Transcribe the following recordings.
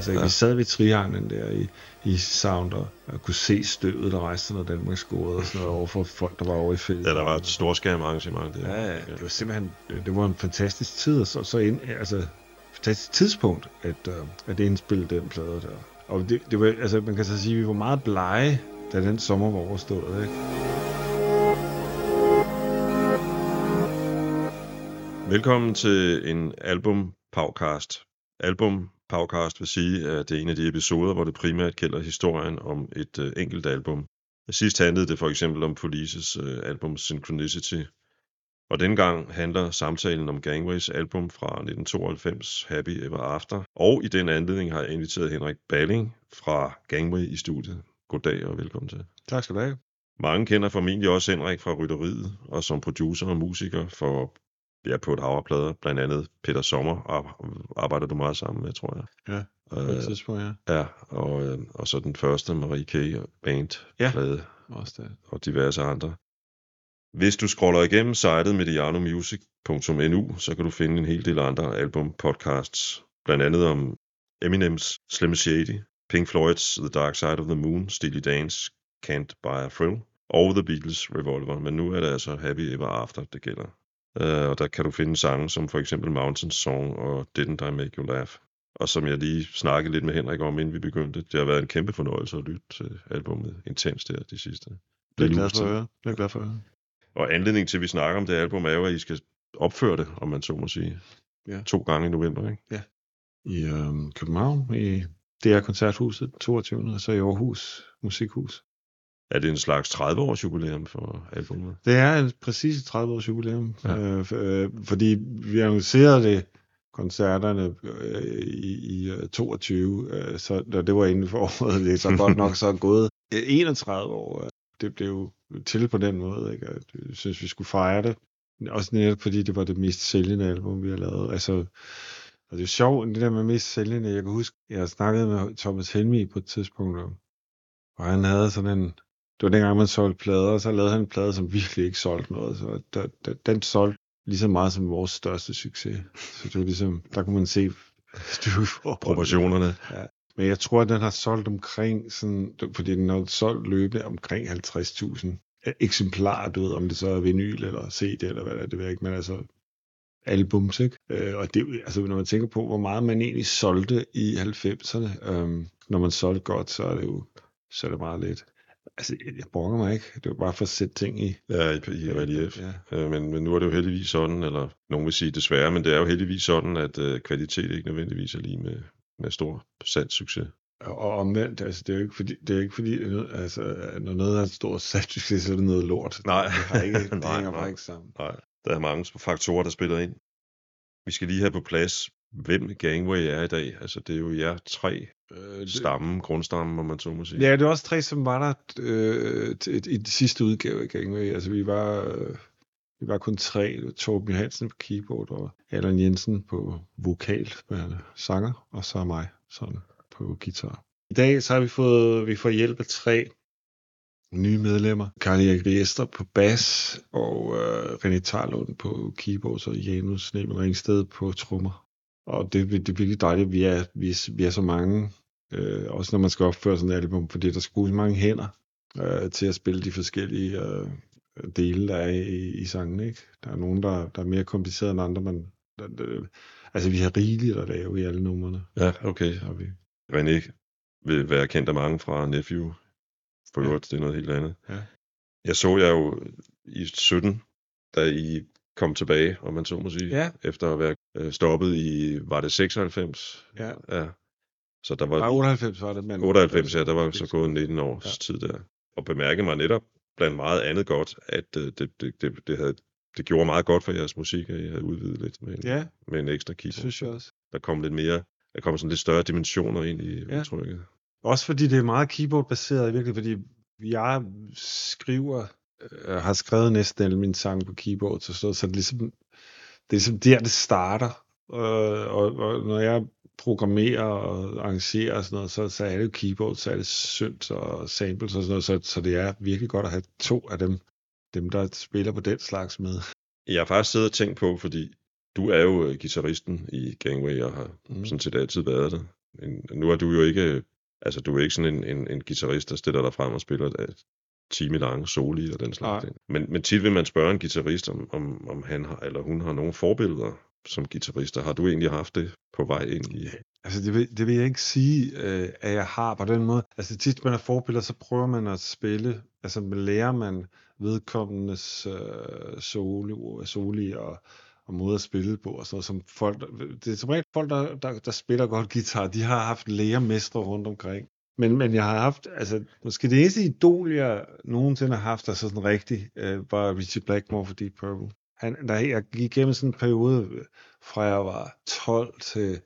Altså, ja. vi sad ved trianglen der i, i sound og, og kunne se støvet, der rejste, når Danmark scorede og sådan noget over for folk, der var over i feltet. Ja, der var et storskærm arrangement. Det. Ja, ja, det var simpelthen, det var en fantastisk tid, og så, så ind, altså, fantastisk tidspunkt, at, uh, at indspille den plade der. Og det, det var, altså, man kan så sige, at vi var meget blege, da den sommer var overstået, ikke? Velkommen til en album podcast. Album podcast vil sige, at det er en af de episoder, hvor det primært gælder historien om et uh, enkelt album. Sidst handlede det for eksempel om Polices uh, album Synchronicity. Og denne gang handler samtalen om Gangways album fra 1992, Happy Ever After. Og i den anledning har jeg inviteret Henrik Balling fra Gangway i studiet. Goddag og velkommen til. Tak skal du have. Mange kender formentlig også Henrik fra Rytteriet, og som producer og musiker for ja, på et hav plader, blandt andet Peter Sommer, arbejder du meget sammen med, tror jeg. Ja, på et øh, tidspunkt, ja. Ja, og, øh, og så den første Marie K. Band ja, plade, også det. og diverse andre. Hvis du scroller igennem sitet medianomusic.nu, så kan du finde en hel del andre album podcasts, blandt andet om Eminems Slim Shady, Pink Floyd's The Dark Side of the Moon, Steely Dan's Can't Buy a Thrill, og The Beatles Revolver, men nu er det altså Happy Ever After, det gælder. Uh, og der kan du finde sange som for eksempel Mountain Song og Didn't I Make You Laugh. Og som jeg lige snakkede lidt med Henrik om, inden vi begyndte, det har været en kæmpe fornøjelse at lytte til albumet Intens der de sidste. Det er glad for at høre. Det er glad for at høre. Og anledningen til, at vi snakker om det album, er jo, at I skal opføre det, om man så må sige. Ja. To gange i november, ikke? Ja. I øhm, København, i DR Koncerthuset 22. og så i Aarhus Musikhus. Er det en slags 30-års jubilæum for albumet? Det er en præcis 30-års jubilæum, ja. øh, øh, fordi vi annoncerede det koncerterne øh, i, i 22, øh, så da det var inden for året, det er så godt nok så gået 31 år. Øh, det blev til på den måde, ikke? Jeg synes, vi skulle fejre det. Også netop fordi det var det mest sælgende album, vi har lavet. Altså, og det er sjovt, det der med mest sælgende. Jeg kan huske, jeg snakkede med Thomas Helmi på et tidspunkt, og han havde sådan en, det var dengang, man solgte plader, og så lavede han en plade, som virkelig ikke solgte noget. Så der, der, den solgte lige så meget som vores største succes. Så det var ligesom, der kunne man se proportionerne. Ja. Men jeg tror, at den har solgt omkring, sådan, fordi den har solgt løbende omkring 50.000 eksemplarer, du ved, om det så er vinyl eller CD eller hvad det er, det ved jeg ikke, men altså albums, ikke? Øh, og det, altså, når man tænker på, hvor meget man egentlig solgte i 90'erne, øhm, når man solgte godt, så er det jo så er det meget lidt. Altså, jeg brokker mig ikke. Det var bare for at sætte ting i... Ja, i, i relief. Ja. Øh, men, men nu er det jo heldigvis sådan, eller nogen vil sige desværre, men det er jo heldigvis sådan, at øh, kvalitet ikke nødvendigvis er lige med, med stor salgssucces. Og omvendt, altså det er jo ikke fordi, det er ikke fordi altså, når noget er en stor salgssucces, så er det noget lort. Nej. Det, har ikke, det nej, hænger nej, bare ikke sammen. Nej, der er mange faktorer, der spiller ind. Vi skal lige have på plads, hvem Gangway er i dag. Altså det er jo jer tre øh, stammen, grundstammen, må man så må sige. Ja, det er også tre, som var der øh, i det sidste udgave af Gangway. Altså vi var... Øh, vi var kun tre. Torben Hansen på keyboard og Allan Jensen på vokal, med sanger, og så mig sådan på guitar. I dag så har vi fået, vi får hjælp af tre nye medlemmer. Karl Erik Riester på bas, og øh, René Tarlund på keyboard, og Janus Nebel Ringsted på trommer. Og det, det er virkelig dejligt, at vi er, vi er, vi er så mange, øh, også når man skal opføre sådan et album, fordi der skal bruges mange hænder øh, til at spille de forskellige øh, dele, der er i, i sangen. Ikke? Der er nogen, der, der er mere kompliceret end andre, men der, der, altså vi har rigeligt at lave i alle numrene. Ja, okay. Har vi. René vil være kendt af mange fra Nephew. For øvrigt, ja. det er noget helt andet. Ja. Jeg så jer jo i 17, da I kom tilbage, om man så må sige, ja. efter at være øh, stoppet i, var det 96? Ja. ja. Så der var... Nej, 98 var det, men... 98, ja, der var så gået 19 års ja. tid der. Og bemærke mig netop, blandt meget andet godt, at øh, det, det, det, det, havde, det gjorde meget godt for jeres musik, at I havde udvidet lidt med en, ja. med en ekstra keyboard. Det synes jeg også. Der kom lidt mere, der kom sådan lidt større dimensioner ind i ja. udtrykket. Også fordi det er meget keyboard-baseret, virkelig, fordi jeg skriver, øh, har skrevet næsten alle mine sange på keyboard, så, så, så det er ligesom, det er ligesom der, det starter. Øh, og, og når jeg programmerer og arrangerer og sådan noget, så, så er det jo keyboard, så er det synth og samples og sådan noget, så, så det er virkelig godt at have to af dem, dem der spiller på den slags med. Jeg har faktisk siddet og tænkt på, fordi du er jo uh, guitaristen i Gangway, og har mm. sådan set altid været det. en, nu er du jo ikke, altså du er ikke sådan en, en, en guitarist, der stiller dig frem og spiller et time lange soli og den slags ting. Men, men tit vil man spørge en guitarist, om, om, om han har, eller hun har nogle forbilleder som guitarister. Har du egentlig haft det på vej ind i? Altså det vil, det vil jeg ikke sige, øh, at jeg har på den måde. Altså tit man er forbilleder, så prøver man at spille, altså lærer man vedkommendes øh, solo, soli og, og måde at spille på, og sådan noget, som folk, det er som regel folk, der, der, der spiller godt guitar, de har haft lærermestre rundt omkring. Men, men jeg har haft, altså, måske det eneste idol, jeg nogensinde har haft, altså sådan rigtig, øh, var Richie Blackmore for Deep Purple. Han, der, jeg gik igennem sådan en periode, fra jeg var 12 til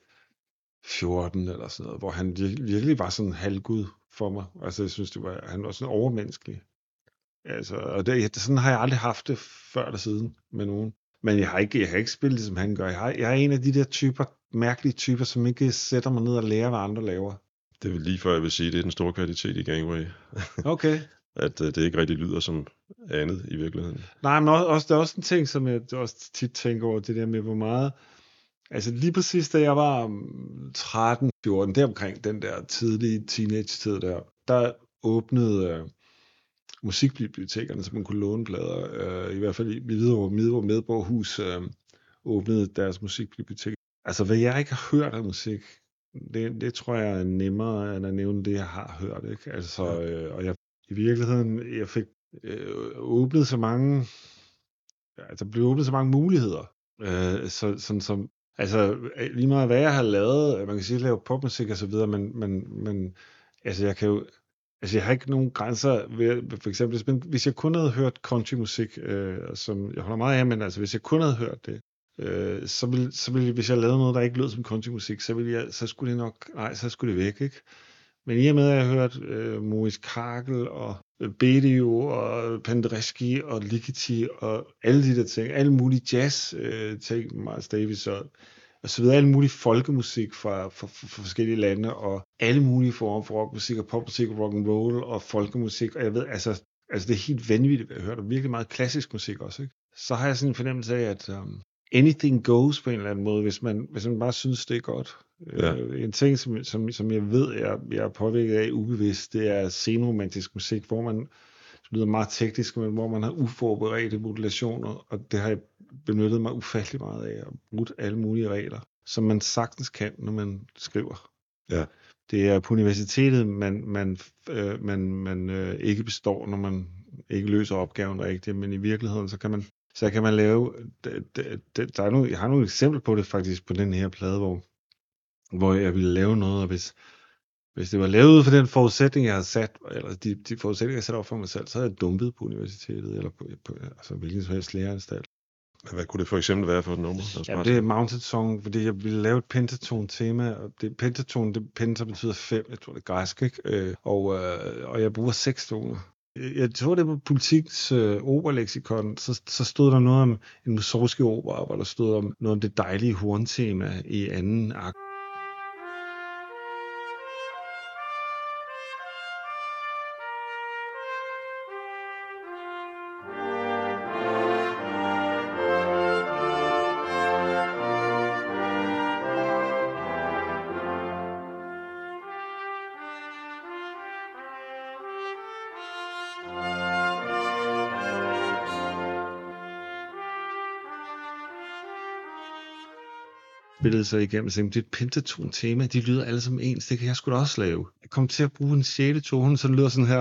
14 eller sådan noget, hvor han virkelig var sådan en halvgud for mig. Altså, jeg synes, det var, han var sådan overmenneskelig. Altså, og det, sådan har jeg aldrig haft det før eller siden med nogen. Men jeg har ikke, jeg har ikke spillet som han gør. Jeg, har, jeg er en af de der typer, mærkelige typer, som ikke sætter mig ned og lærer, hvad andre laver. Det er lige før, jeg vil sige, det er den store kvalitet i Gangway. Okay. At uh, det ikke rigtig lyder som andet i virkeligheden. Nej, men også, det er også en ting, som jeg også tit tænker over, det der med, hvor meget... Altså lige præcis da jeg var 13, 14, deromkring den der tidlige teenage-tid der, der åbnede uh, musikbibliotekerne, så man kunne låne plader. Uh, I hvert fald i Hvidovre, Hvidovre Medborghus uh, åbnede deres musikbibliotek. Altså hvad jeg ikke har hørt af musik, det, det tror jeg er nemmere end at nævne det, jeg har hørt. Ikke? Altså, øh, og jeg, i virkeligheden, jeg fik øh, åbnet så mange, altså blev åbnet så mange muligheder. Øh, så, sådan som, altså lige meget hvad jeg har lavet, man kan sige, at lave popmusik og så videre, men, men, men altså jeg kan jo, altså jeg har ikke nogen grænser ved, for eksempel, hvis jeg kun havde hørt countrymusik, øh, som jeg holder meget af, men altså hvis jeg kun havde hørt det, øh, så, ville, så ville, hvis jeg lavede noget, der ikke lød som countrymusik, så, ville jeg, så skulle det nok, nej, så skulle det væk, ikke? Men i og med, at jeg har hørt øh, Maurice Karkel og øh, BDU og Penderecki og Ligeti og alle de der ting, alle mulige jazz øh, ting, Miles Davis og, og så videre, alle mulige folkemusik fra, fra, fra, fra forskellige lande og alle mulige former for rockmusik og popmusik og rock and roll og folkemusik, og jeg ved, altså, altså det er helt vanvittigt, hvad jeg hørt, og virkelig meget klassisk musik også, ikke? Så har jeg sådan en fornemmelse af, at øh, anything goes på en eller anden måde, hvis man, hvis man bare synes, det er godt. Ja. Øh, en ting, som, som, som jeg ved, jeg, jeg er påvirket af ubevidst, det er senromantisk musik, hvor man, det lyder meget teknisk, men hvor man har uforberedte modulationer, og det har jeg benyttet mig ufattelig meget af, og brugt alle mulige regler, som man sagtens kan, når man skriver. Ja. Det er på universitetet, man, man, øh, man, man øh, ikke består, når man ikke løser opgaven rigtigt, men i virkeligheden, så kan man så kan man lave, der er nogle, jeg har nogle eksempler på det faktisk på den her plade, hvor, hvor jeg ville lave noget, og hvis, hvis det var lavet ud for den forudsætning, jeg har sat, eller de, de forudsætninger, jeg satte op for mig selv, så havde jeg dumpet på universitetet, eller på, på altså hvilken som helst læreranstalt. Hvad kunne det for eksempel være for et nummer? Ja, det er Mounted Song, fordi jeg ville lave et pentatone tema, og det pentatone, det penta betyder fem, jeg tror det er græsk, ikke? Øh, og, øh, og jeg bruger seks toner Øh, jeg tror, det var politikens øh, operaleksikon, så, så stod der noget om en Mussorgsky opera, hvor der stod om noget om det dejlige horntema i anden akt. Spillede sig igennem, så det er et pentaton tema, de lyder alle som ens, det kan jeg sgu da også lave. Jeg kom til at bruge en sjæle tone, så det lyder sådan her.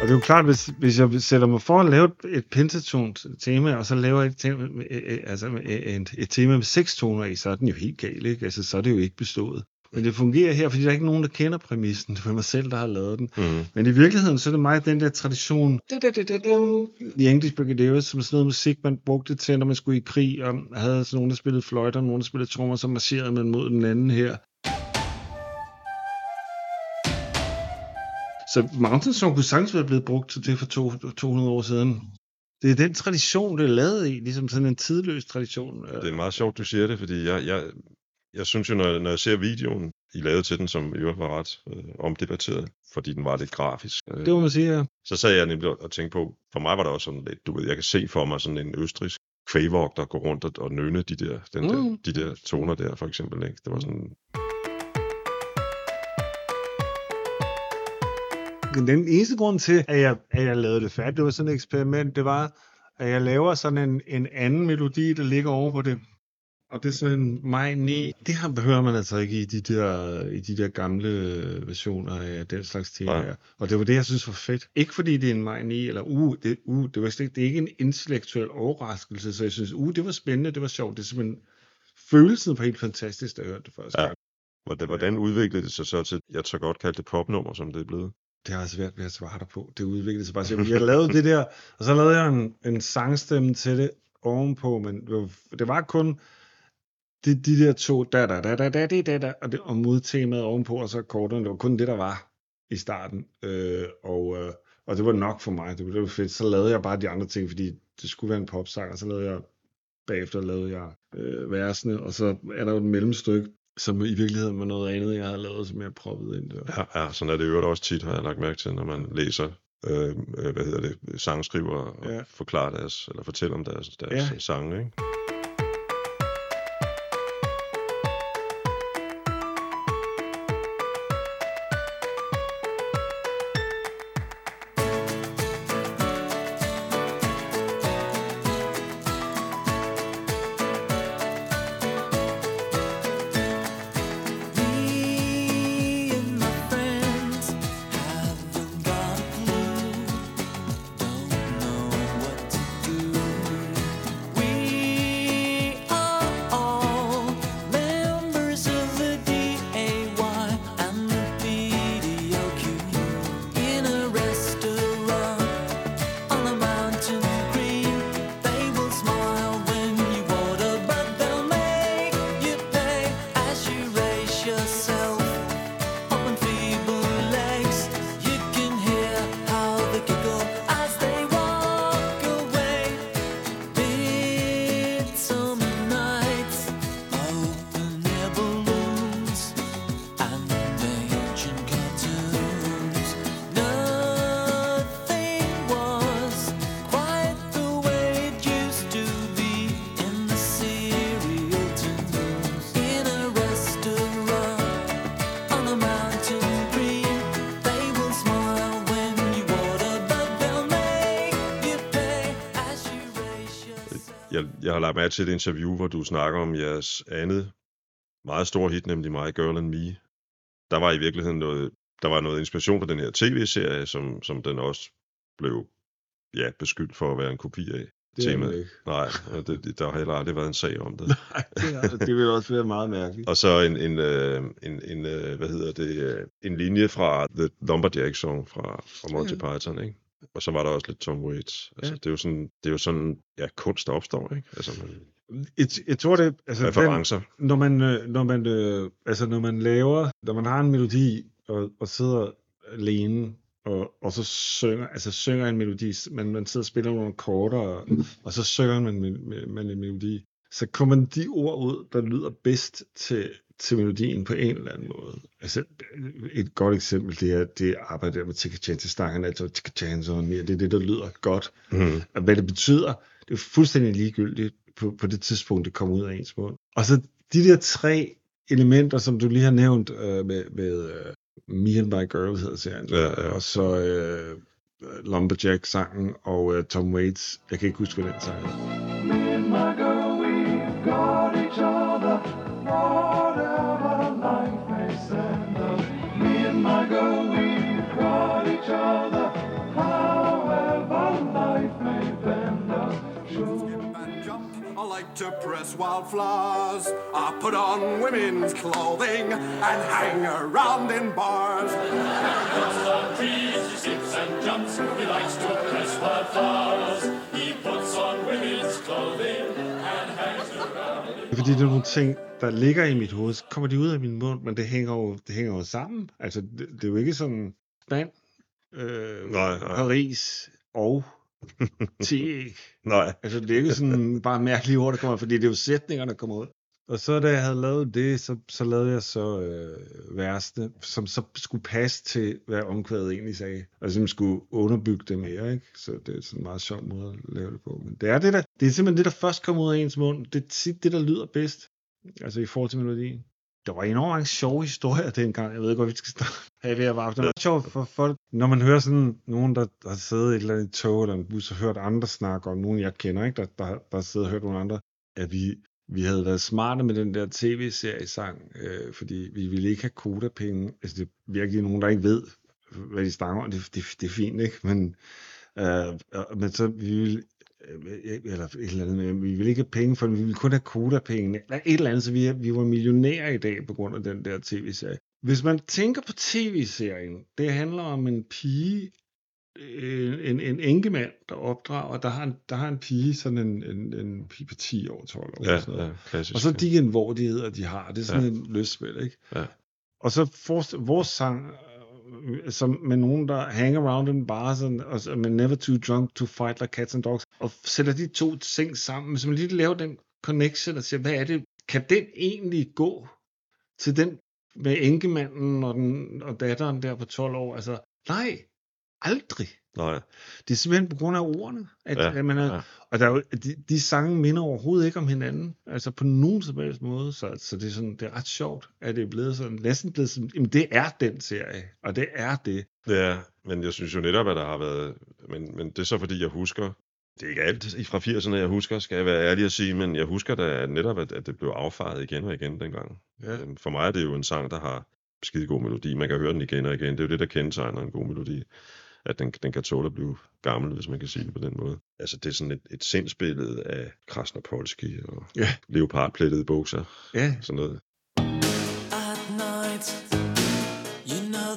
Og det er jo klart, hvis, hvis jeg sætter mig for at lave et pentatont tema, og så laver et tema, altså et, et tema med seks toner i, så er den jo helt gal, ikke? Altså, så er det jo ikke bestået. Men det fungerer her, fordi der er ikke nogen, der kender præmissen. Det er mig selv, der har lavet den. Mm. Men i virkeligheden, så er det meget den der tradition i English Brigadiers, som sådan noget musik, man brugte til, når man skulle i krig, og havde sådan nogen, der spillede fløjter, og nogen, der spillede trommer, så marcherede man mod den anden her. Så Mountain Song kunne sagtens være blevet brugt til det for to, 200 år siden. Det er den tradition, det er lavet i, ligesom sådan en tidløs tradition. Det er meget sjovt, du siger det, fordi jeg, jeg, jeg synes jo, når, når jeg ser videoen, I lavede til den, som i øvrigt var ret øh, omdebatteret, fordi den var lidt grafisk. Øh, Det må man sige, ja. så sad jeg nemlig og tænkte på, for mig var det også sådan lidt, du ved, jeg kan se for mig sådan en østrisk kvægvogter gå rundt og, og nøne de der, den der, Mm. de der toner der, for eksempel. Ikke? Det var sådan, Den eneste grund til, at jeg, at jeg lavede det færdigt, det var sådan et eksperiment, det var, at jeg laver sådan en, en anden melodi, der ligger over på det. Og det er sådan en maj 9. Det her behøver man altså ikke i de der, i de der gamle versioner af den slags Nej. her. Og det var det, jeg synes var fedt. Ikke fordi det er en maj 9, eller uh, det, uh, det, var slet, ikke- det er ikke en intellektuel overraskelse, så jeg synes, uh, det var spændende, det var sjovt. Det er simpelthen følelsen var helt fantastisk, da jeg hørte det første Ja. gang. hvordan, hvordan udviklede det sig så til, jeg så godt kaldte det popnummer, som det er blevet? Det har jeg svært ved at svare dig på. Det udviklede sig bare. Så Jeg lavede det der, og så lavede jeg en, en sangstemme til det ovenpå, men det var, det var kun de, de der to da da da da da da da, da og, det, og modtemaet ovenpå, og så akkorderne. Det var kun det, der var i starten. Øh, og, øh, og det var nok for mig. Det var, det var fedt. Så lavede jeg bare de andre ting, fordi det skulle være en popsang, og så lavede jeg bagefter lavede jeg øh, versene, og så er der jo et mellemstykke, som i virkeligheden var noget andet, jeg havde lavet, som jeg proppede ind der. Ja, ja sådan er det øvrigt også tit, har jeg lagt mærke til, når man læser, øh, øh, hvad hedder det, sangskriver og Ja. forklarer deres, eller fortæller om deres, deres ja. sange, ikke? Jeg, jeg har lagt mærke til et interview, hvor du snakker om jeres andet meget store hit, nemlig My Girl and Me. Der var i virkeligheden noget, der var noget inspiration på den her tv-serie, som, som den også blev ja, beskyldt for at være en kopi af. Det er temaet. det ikke. Nej, det, det- der har heller aldrig været en sag om det. Nej, det, er, det vil også være meget mærkeligt. Og så en, en, øh, en, en øh, hvad hedder det, øh, en linje fra The Lumberjack Song fra, fra Monty Ja. Python, ikke? Og så var der også lidt Tom Waits. Altså, Ja. det er jo sådan, det er jo sådan, ja, kunst der opstår, ikke? Altså, man, Jeg, jeg tror det, altså den, når man, øh, når man, øh, altså når man laver, når man har en melodi, og, og sidder alene, og, og så synger, altså synger en melodi, man, man sidder og spiller nogle akkorder, og, og så synger man, med, man en melodi, så kommer man de ord ud, der lyder bedst til, til melodien på en eller anden måde. Altså, et godt eksempel, det er det arbejde der med Tika Chance-stangen, altså Tika Chance og mere, det er det, der lyder godt. Mm. Og hvad det betyder, det er fuldstændig ligegyldigt på, på det tidspunkt, det kommer ud af ens mund. Og så de der tre elementer, som du lige har nævnt øh, med, med uh, Me and My Girl, hedder serien, Ja, ja. og så øh, Lumberjack-sangen og uh, Tom Waits. Jeg kan ikke huske, hvad den sang hedder. Me and my girl, we've got each other, press wildflowers. I put on women's clothing and hang around in bars. trees, he skips and jumps. He likes to press wildflowers. He puts on women's clothing and hangs around. Fordi det er nogle ting, der ligger i mit hoved, så kommer de ud af min mund, men det hænger jo, det hænger jo sammen. Altså, det, det er jo ikke sådan spand, øh, Nej, nej. Paris og teæg. Nej, Altså, det er ikke sådan bare mærkelige ord, der kommer, fordi det er jo sætninger, der kommer ud. Og så da jeg havde lavet det, så, så lavede jeg så øh, versene, som så skulle passe til, hvad omkvædet egentlig sagde. Og som skulle underbygge det mere, ikke? Så det er sådan en meget sjov måde at lave det på. Men det er, det, der, det er simpelthen det, der først kommer ud af ens mund. Det er tit det, der lyder bedst. Altså i forhold til melodien. Der var enormt mange sjove historier dengang. Jeg ved ikke, hvor vi skal starte. Hey, ved at. Det var sjovt for folk. Når man hører sådan nogen, der har siddet i et eller andet tog eller en bus og hørt andre snakke om, nogen jeg kender, ikke? Der, der, der har siddet og hørt nogle andre, at vi, vi havde været smarte med den der tv-seriesang, øh, fordi vi ville ikke have kodapenge. Altså, det er virkelig nogen, der ikke ved, hvad de snakker om. Det, det, det er fint, ikke? Men, øh, men så vi ville, eller et eller andet, men vi ville ikke have penge for vi ville kun have kodapengene, eller et eller andet, så vi, vi var millionærer i dag på grund af den der tv-serie. Hvis man tænker på tv-serien, det handler om en pige, øh, en, en enkemand, der opdrager, der har en, der har en pige, sådan en, en, en pige på 10 år, 12 år. Ja, sådan noget. ja, klassisk. Og så de genvordigheder, de har. Det er sådan ja. en lystspil, ikke? Ja. Og så vores sang, øh, Øh, som med nogen, der hang around in bars, and, og, så- men never too drunk to fight like cats and dogs, og sætter de to ting sammen, så man lige laver den connection og siger, hvad er det? Kan den egentlig gå til den med enkemanden og, den, og datteren der på 12 år? Altså, nej, aldrig. Nej, Det er simpelthen på grund af ordene. At, Ja, at man er, ja. Og der er jo, de, de sange minder overhovedet ikke om hinanden. Altså på nogen som helst måde. Så, så det, er sådan, det er ret sjovt, at det er blevet sådan, næsten blevet sådan, jamen det er den serie. Og det er det. Ja, men jeg synes jo netop, at der har været... Men, men det er så fordi, jeg husker... Det er ikke alt fra 80'erne, jeg husker, skal jeg være ærlig at sige, men jeg husker da netop, at, at det blev affaret igen og igen dengang. Ja. Øhm, For mig er det jo en sang, der har skide god melodi. Man kan høre den igen og igen. Det er jo det, der kendetegner en god melodi. At den, den kan tåle at blive gammel, hvis man kan sige det på den måde. Altså, det er sådan et, et sindsbillede af Krasnopolski og Ja. leopardplettede bukser. Ja, Sådan noget. At night, you know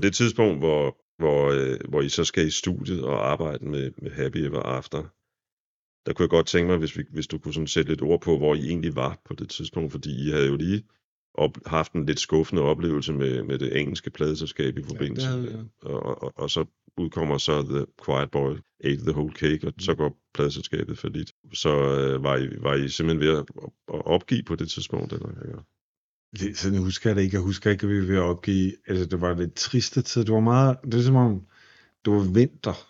det tidspunkt, hvor, hvor, øh, hvor I så skal i studiet og arbejde med, med Happy Ever After, der kunne jeg godt tænke mig, hvis, vi, hvis du kunne sådan sætte lidt ord på, hvor I egentlig var på det tidspunkt, fordi I havde jo lige op, haft en lidt skuffende oplevelse med, med det engelske pladeselskab i forbindelse havde med, vi, og, og, og så udkommer så The Quiet Boy Ate the Whole Cake, og så går pladeselskabet for lidt. Så øh, var, I, var I simpelthen ved at, at opgive på det tidspunkt, eller? Det, sådan husker jeg det ikke. Jeg husker ikke, at vi var ved at opgive. Altså, det var lidt triste tid. Det var meget, det er som om, det var vinter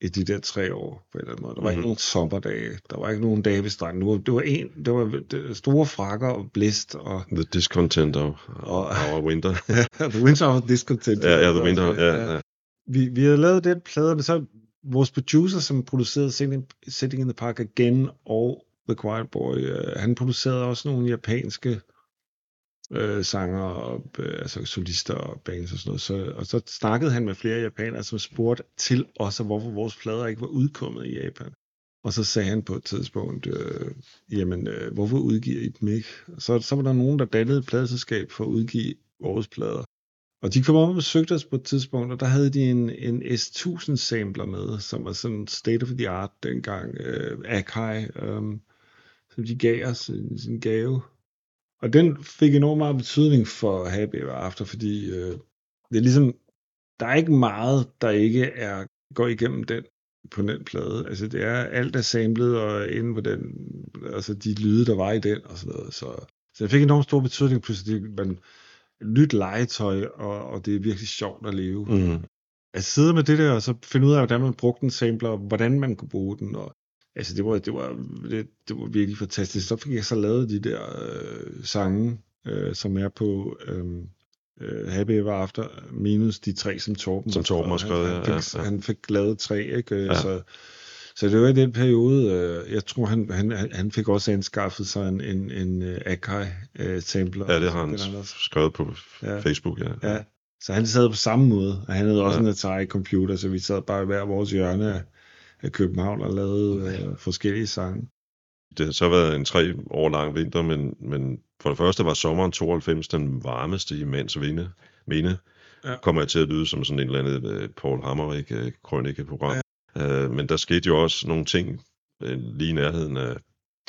i de der tre år, på en eller anden måde. Der var mm-hmm. Mhm. ikke nogen sommerdage. Der var ikke nogen dage ved stranden. Det var, det var, en, det var det var store frakker og blæst og The Discontent of Og- Our Winter. The Winter of Discontent. ja, ja, The Winter, ja, ja. Vi, vi havde lavet den plade, men så vores producer, som producerede Sitting, Sitting in the Park Again og The Quiet Boy, øh, han producerede også nogle japanske øh, sanger, og, øh, altså solister og bands og sådan noget. Så, og så snakkede han med flere japanere, som spurgte til os, hvorfor vores plader ikke var udkommet i Japan. Og så sagde han på et tidspunkt, øh, jamen, øh, hvorfor udgiver I dem ikke? Og så, så var der nogen, der dannede et pladeselskab for at udgive vores plader. Og de kom op og besøgte os på et tidspunkt, og der havde de en, en S1000 sampler med, som var sådan state of the art dengang, øh, Akai, øh, som de gav os en, en gave og den fik enormt meget betydning for Happy Ever After, fordi øh, det er ligesom, der er ikke meget, der ikke er går igennem den på den plade. Altså det er alt er samlet og inde på den, altså de lyde, der var i den og sådan noget. Så, så det fik enormt stor betydning, pludselig det man nyt legetøj, og, og det er virkelig sjovt at leve. Mm. At sidde med det der, og så finde ud af, hvordan man brugte en sampler, og hvordan man kunne bruge den, og altså det var, det var, det, det var virkelig fantastisk. Så fik jeg så lavet de der øh, sange, øh, som er på øh, øh, Happy Ever After, minus de tre, som Torben Som Torben har skrevet, han, han, fik, ja, ja. han fik lavet tre, ikke? Ja. Så, så det var i den periode, øh, jeg tror, han, han, han fik også anskaffet sig en, en, en uh, Akai uh, sampler. Ja, det har han han skrevet på Ja. Facebook, ja. Ja, så han sad på samme måde, og han havde også Ja. en Atari computer, så vi sad bare i hver vores hjørne af København og lavede øh, forskellige sange. Det har så været en tre år lang vinter, men, men for det første var sommeren 92 den varmeste i mands vinde, minde. Ja. Kommer jeg til at lyde som sådan en eller andet uh, Paul Hammerik uh, krønikeprogram. Ja. Uh, men der skete jo også nogle ting uh, lige i nærheden af,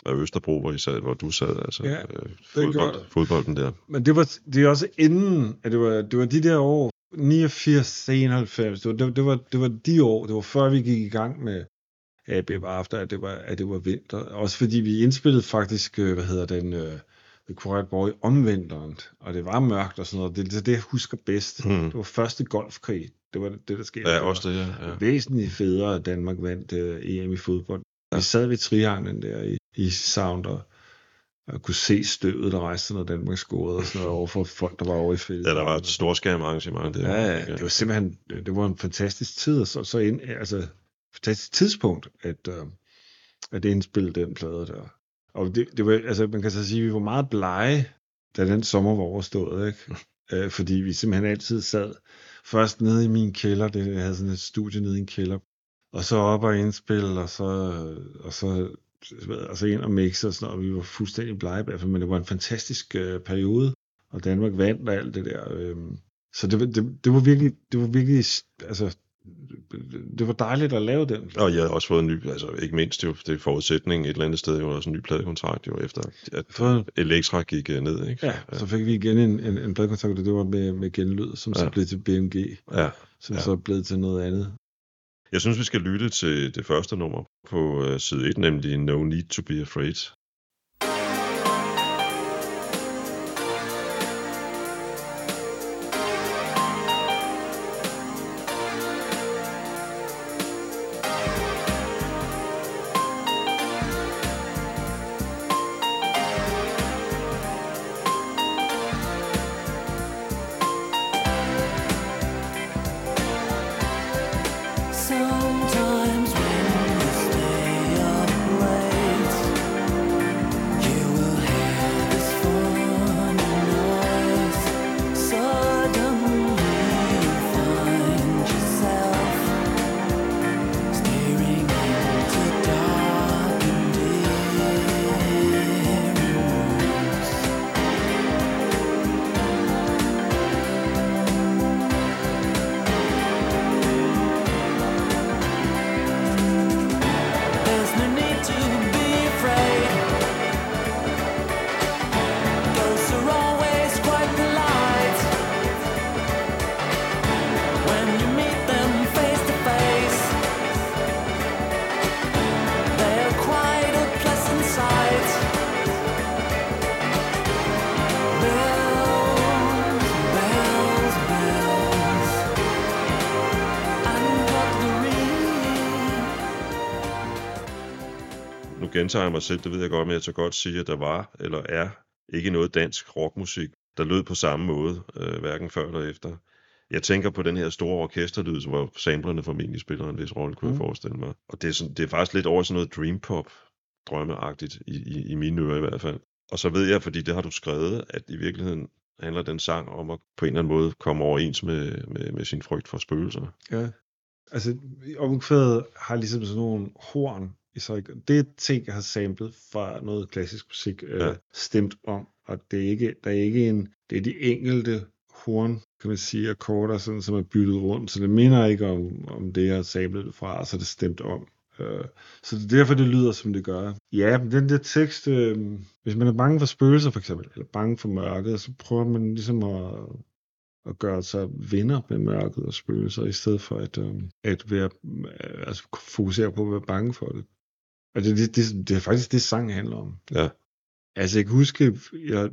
af Østerbro, hvor, I sad, hvor du sad, altså Ja, gjorde fodbold, det. fodbolden der. Men det var, det er også inden, at det var, det var de der år, 89, 91, det var, det, det, var, det var de år, det var før vi gik i gang med AB After, at det var, at det var vinter. Også fordi vi indspillede faktisk, øh, hvad hedder den, uh, The Quiet Boy om vinteren, og det var mørkt og sådan noget. Det er det, jeg husker bedst. Hmm. Det var første golfkrig. Det var det, der skete. Ja, også det, ja. ja. væsentligt federe, at Danmark vandt uh, EM i fodbold. Ja. Vi sad ved trianglen der i, i Sound og, og kunne se støvet, der rejste, når Danmark scorede og sådan noget over for folk, der var over i feltet. Ja, der var et storskærm arrangement der. Ja, ja, det var simpelthen, det var en fantastisk tid, og så, så ind, altså, fantastisk tidspunkt, at, uh, at indspille den plade der. Og det, det var, altså, man kan så sige, at vi var meget blege, da den sommer var overstået, ikke? uh, fordi vi simpelthen altid sad først nede i min kælder, det, jeg havde sådan et studie nede i en kælder, og så op og indspille, og så, og så, og så ind og mixe og sådan noget, og vi var fuldstændig blege bagefter, men det var en fantastisk uh, periode, og Danmark vandt og alt det der. Øh, så det, var- det, det var virkelig, det var virkelig, altså, det var dejligt at lave den. Og jeg har også fået en ny, altså ikke mindst jo, det er forudsætning et eller andet sted, jo også en ny pladekontrakt jo efter, at Fået- Elektra gik øh, ned, ikke? Ja, så fik vi igen en, en, en pladekontrakt, og det var med, med genlyd, som ja. så Ja. blev til BMG, ja. som Ja. ja. så blev til noget andet. Jeg synes, vi skal lytte til det første nummer på øh, side 1, nemlig No Need to Be Afraid. Gentager mig selv, det ved jeg godt, men jeg tør godt sige, at der var, eller er, ikke noget dansk rockmusik, der lød på samme måde, øh, hverken før eller efter. Jeg tænker på den her store orkesterlyd, hvor samplerne formentlig spiller en vis rolle, kunne mm. jeg forestille mig. Og det er, sådan, det er faktisk lidt over sådan noget dream pop, drømmeagtigt, i, i, i mine ører i hvert fald. Og så ved jeg, fordi det har du skrevet, at i virkeligheden handler den sang om at på en eller anden måde komme overens med, med, med sin frygt for spøgelser. Ja. Altså, omkvædet har ligesom sådan nogle horn sig. Det er ting, jeg har samlet fra noget klassisk musik, øh, Ja. stemt om. Og det er ikke, der er ikke en, det er de enkelte horn, kan man sige, akkorder, sådan, som er byttet rundt. Så det minder ikke om, om det, jeg har samlet det fra, og så er det stemt om. Øh, så det er derfor, det lyder, som det gør. Ja, men den der tekst, øh, hvis man er bange for spøgelser for eksempel, eller bange for mørket, så prøver man ligesom at, at gøre sig venner med mørket og spøgelser, i stedet for at, øh, at være, altså fokusere på at være bange for det. Og det, det, det, det er faktisk det, sang handler om. Ja. Altså, jeg kan huske, jeg,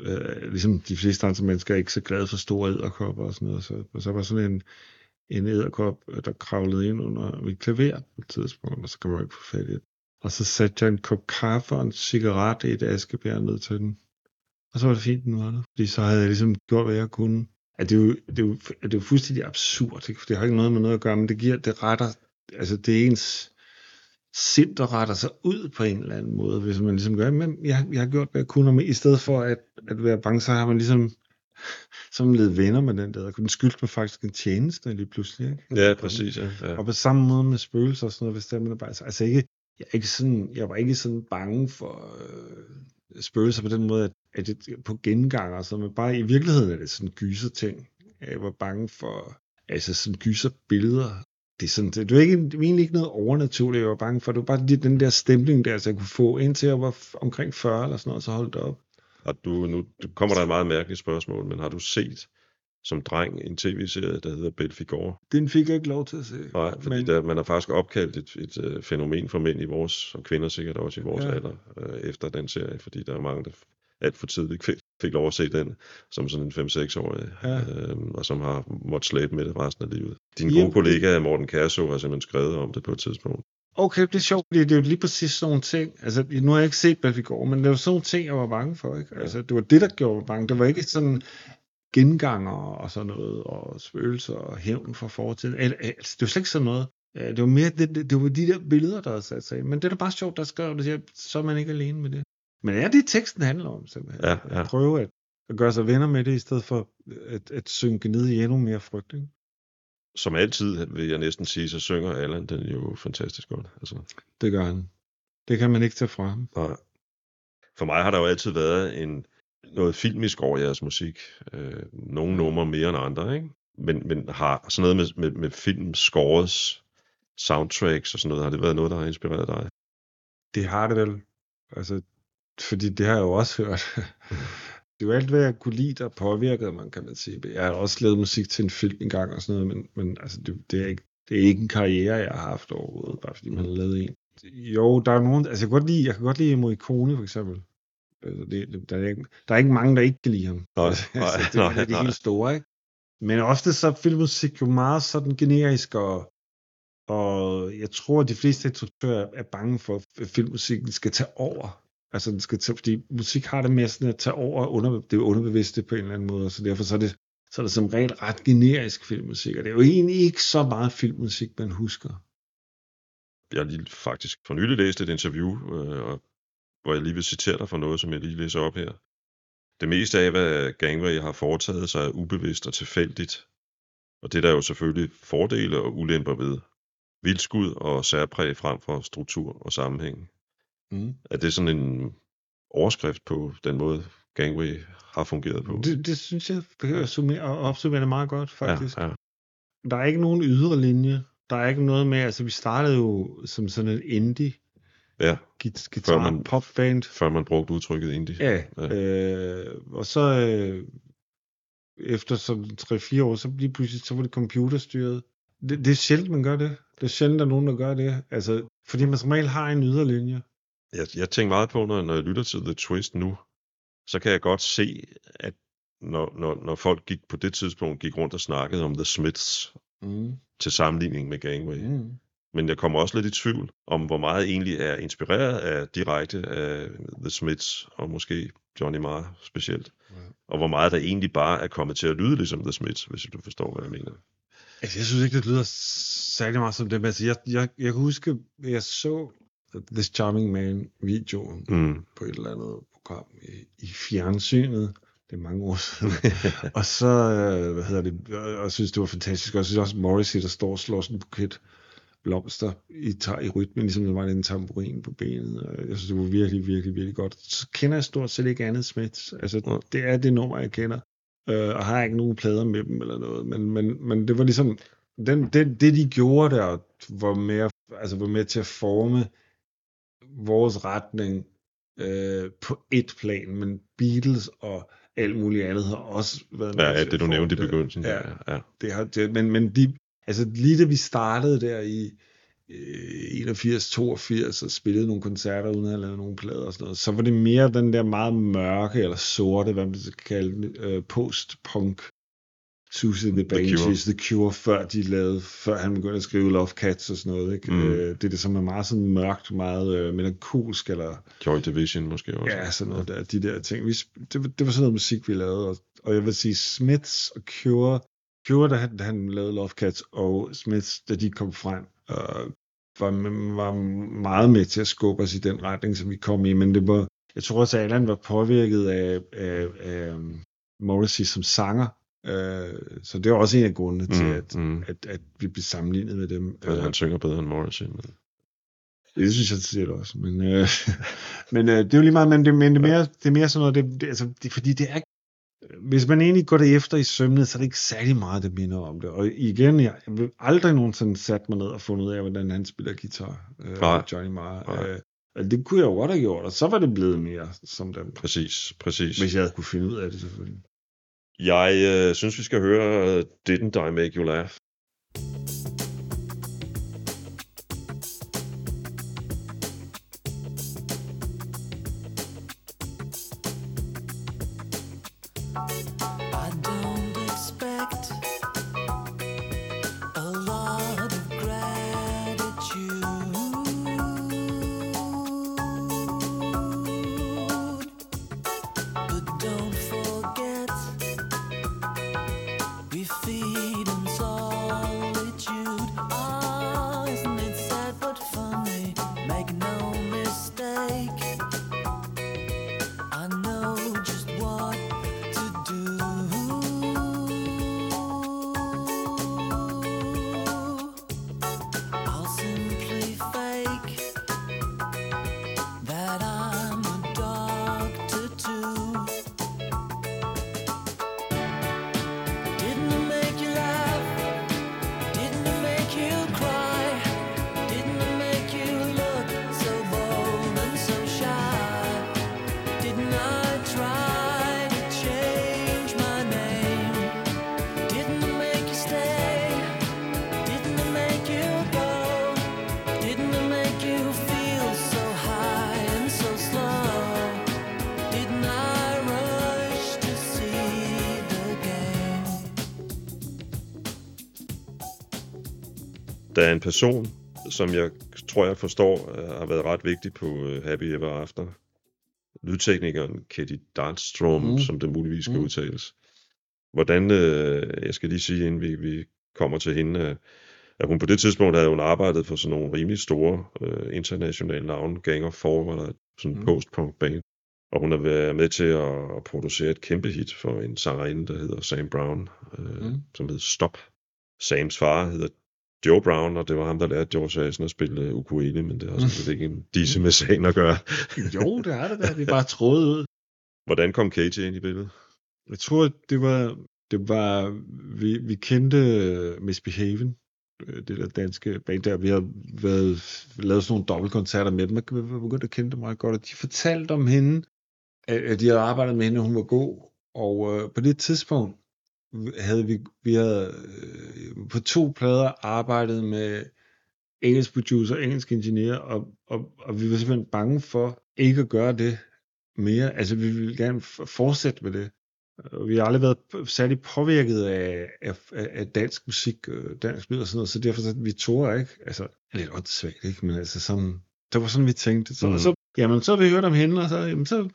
øh, ligesom de fleste andre mennesker, er ikke så glade for store æderkopper og sådan noget. Så, og så var sådan en, en æderkop, der kravlede ind under mit klaver på et tidspunkt, og så kan man ikke få fat i det. Og så satte jeg en kop kaffe og en cigaret i et askebær ned til den. Og så var det fint, den var der. Fordi så havde jeg ligesom gjort, hvad jeg kunne. At det, er jo, det, er jo, det er jo fuldstændig absurd. Det, det har ikke noget med noget at gøre, men det giver, det retter, altså det er ens sind, der retter sig ud på en eller anden måde, hvis man ligesom gør, men jeg, jeg har gjort, hvad jeg kunne, og i stedet for at, at være bange, så har man ligesom som ledet venner med den der, den skyldte mig faktisk en tjeneste lige pludselig, ikke? Ja, præcis. Ja. Ja. Og på samme måde med spøgelser og sådan noget, hvis det er, man bare, altså ikke, jeg, er ikke sådan, jeg var ikke sådan bange for øh, spøgelser på den måde, at, at det, på genganger og sådan noget, men bare i virkeligheden er det sådan gyser ting. Jeg var bange for, altså sådan gyser billeder. Det er sådan, det, var ikke, det var egentlig ikke noget overnaturligt, jeg var bange for. Det var bare lige den der stemning der, så jeg kunne få, indtil jeg var omkring 40 eller sådan noget, så holdt det op. Har du, nu kommer der et meget mærkeligt spørgsmål, men har du set som dreng en tv-serie, der hedder Belfigor? Den fik jeg ikke lov til at se. Nej, fordi Men- der, man har faktisk opkaldt et, et, øh, fænomen for mænd i vores, og kvinder sikkert også i vores ja. alder, øh, efter den serie, fordi der er mange, der alt for tidligt fik, lov at se den, som sådan en 5-6-årig, Ja. øh, og som har måttet slæbe med det resten af livet. Din Jamen, gode kollega Morten Kærså har simpelthen skrevet om det på et tidspunkt. Okay, det er sjovt, fordi det er jo lige præcis sådan nogle ting. Altså, nu har jeg ikke set Belfigor, men det var sådan nogle ting, jeg var bange for. Ikke? Altså, det var det, der gjorde mig bange. Det var ikke sådan genganger og sådan noget, og spøgelser og hævn fra fortiden. Al- Altså, det var slet ikke sådan noget. Øh, Det var mere, det, det, det var de der billeder, der havde sat sig. Men det er da bare sjovt, der skrev det, så er man ikke alene med det. Men ja, det er teksten handler om, simpelthen. Ja, ja. At prøve at, at gøre sig venner med det, i stedet for at, at synke ned i endnu mere frygt. Ikke? Som altid, vil jeg næsten sige, så synger Allan den jo fantastisk godt. Altså, Det gør han. Det kan man ikke tage fra ham. Nej. For mig har der jo altid været en, noget filmisk over jeres musik. Øh, nogle numre mere end andre, ikke? Men, men har sådan noget med, med, med filmscores, soundtracks og sådan noget, har det været noget, der har inspireret dig? Det har det vel. Altså, fordi det har jeg jo også hørt. det er jo alt, hvad jeg kunne lide, der påvirkede mig, kan man sige. Jeg har også lavet musik til en film engang og sådan noget, men, men altså, det, det, er ikke, det er ikke en karriere, jeg har haft overhovedet, bare fordi man har lavet en. Jo, der er nogen, altså jeg kan godt lide, jeg kan godt lide Morricone for eksempel. Altså, det, det, der, er ikke, der er ikke mange, der ikke kan lide ham. Nej, altså, nej, det er nej, de nej. helt store, ikke? Men ofte så er filmmusik jo meget sådan generisk, og, og jeg tror, at de fleste instruktører er bange for, at filmmusikken skal tage over. Altså, den skal tage, fordi musik har det med sådan at tage over under, det underbevidste på en eller anden måde, så derfor så er det, så er det som regel ret generisk filmmusik, og det er jo egentlig ikke så meget filmmusik, man husker. Jeg har lige faktisk for nylig læst et interview, øh, og, hvor jeg lige vil citere dig for noget, som jeg lige læser op her. Det meste af, hvad Gangway har foretaget sig, er ubevidst og tilfældigt. Og det er der jo selvfølgelig fordele og ulemper ved. Vildskud og særpræg frem for struktur og sammenhæng. Mm. Er det sådan en overskrift på den måde, Gangway har fungeret på? Det, det synes jeg kan summere, og opsummere det meget godt, faktisk. Ja, ja. Der er ikke nogen ydre linje. Der er ikke noget med, altså vi startede jo som sådan en indie ja, git- Før guitar man- popband. før man brugte udtrykket indie. Ja, Ja. øh, og så øh, efter sådan 3-4 år, så lige pludselig, så var det computerstyret. Det, det er sjældent, man gør det. Det er sjældent, der er nogen, der gør det. Altså, fordi man som regel har en yderlinje. Jeg, jeg tænker meget på, når, når jeg lytter til The Twist nu, så kan jeg godt se, at når, når, når folk gik på det tidspunkt gik rundt og snakkede om The Smiths Mm. til sammenligning med Gangway. Mm. Men jeg kommer også lidt i tvivl om, hvor meget egentlig er inspireret af direkte af The Smiths, og måske Johnny Marr specielt. Ja. Og hvor meget der egentlig bare er kommet til at lyde ligesom The Smiths, hvis du forstår, hvad jeg mener. Altså, jeg synes ikke, det lyder særlig meget som det. Altså, jeg, jeg, jeg kan huske, at jeg så This Charming Man videoen Mm. på et eller andet program i, i fjernsynet. Det er mange år siden. og så, øh, hvad hedder det, og jeg synes, det var fantastisk. Og jeg synes også, Morrissey, der står og slår sådan en buket blomster i, ta- i rytmen, ligesom der var en tamburin på benet. Og jeg synes, det var virkelig, virkelig, virkelig godt. Så kender jeg stort set ikke andet Smiths. Altså, Ja. det er det nummer, jeg kender. Øh, og har ikke nogen plader med dem eller noget. Men, men, men det var ligesom, den, det, det de gjorde der, var mere altså var med til at forme vores retning øh, på et plan, men Beatles og alt muligt andet har også været med Ja, ja det du nævnte i begyndelsen. Ja, ja. det har, det, men, men de, altså lige da vi startede der i øh, 81, 82 og spillede nogle koncerter uden at have lavet nogle plader og sådan noget, så var det mere den der meget mørke eller sorte, hvad man skal kalde øh, post-punk Susie the The Cure. Banshees, The Cure, før de lavede, før han begyndte at skrive Love Cats og sådan noget, ikke? Mm. Øh, det er det, som er meget sådan mørkt, meget øh, melankolsk, eller Joy Division måske også. Ja, sådan noget der, de der ting. Vi, det, var- det var sådan noget musik, vi lavede, og, og jeg vil sige, Smiths og Cure, Cure, da han, da han lavede Love Cats, og Smiths, da de kom frem, øh, var, var meget med til at skubbe os i den retning, som vi kom i, men det var, jeg tror også, at Alan var påvirket af, af, af Morrissey som sanger, øh, så det var også en af grundene til, Mm, at, mm. at, at vi blev sammenlignet med dem. Altså, han synger bedre end Morrissey. Men... Det synes jeg selv også, men, øh, men øh, det er jo lige meget, men det, men det, er, mere, det er mere sådan noget, det, det, altså, det, fordi det er hvis man egentlig går det efter i sømnet, så er det ikke særlig meget, det minder om det. Og igen, jeg, jeg vil aldrig nogensinde sat mig ned og fundet ud af, hvordan han spiller guitar, øh, Nej. Johnny Marr. Nej. Øh, og det kunne jeg jo godt have gjort, og så var det blevet mere som dem, Præcis, præcis. hvis jeg havde kunne finde ud af det selvfølgelig. Jeg øh, synes, vi skal høre øh, Didn't I Make You Laugh? En person, som jeg tror, jeg forstår, øh, har været ret vigtig på øh, Happy Ever After. Lydteknikeren Katie Darnstrom, mm. Som det muligvis skal Mm. udtales. Hvordan, øh, jeg skal lige sige, inden vi, vi kommer til hende, øh, at hun på det tidspunkt havde hun arbejdet for sådan nogle rimelig store øh, internationale navne, Gang of Four, var der sådan en Mm. post-punk band. Og hun har været med til at, at producere et kæmpe hit for en sangerinde, der hedder Sam Brown, øh, Mm. som hedder Stop. Sams far hedder Joe Brown, og det var ham, der lærte George Harrison at spille øh, ukulele, men det har sådan ikke en disse med sagen at gøre. Jo, det er det da. Det er bare trådet ud. Hvordan kom Katie ind i billedet? Jeg tror, det var, det var vi, vi kendte øh, Misbehaven, øh, det der danske band der. Vi har været, lavet sådan nogle dobbeltkoncerter med dem, og vi var begyndt at kende dem meget godt, og de fortalte om hende, at, at de havde arbejdet med hende, og hun var god. Og øh, på det tidspunkt havde vi, vi havde øh, på to plader arbejdet med engelsk producer, engelsk ingeniør, og, og, og vi var simpelthen bange for ikke at gøre det mere. Altså, vi ville gerne fortsætte med det. Vi har aldrig været særlig påvirket af, af, af dansk musik, øh, dansk lyd og sådan noget, så derfor så vi tog ikke, altså, lidt åndssvagt, ikke? Men altså sådan, det var sådan, vi tænkte. Så, Mm. så, jamen, så vi hørt om hende, og så, jamen, så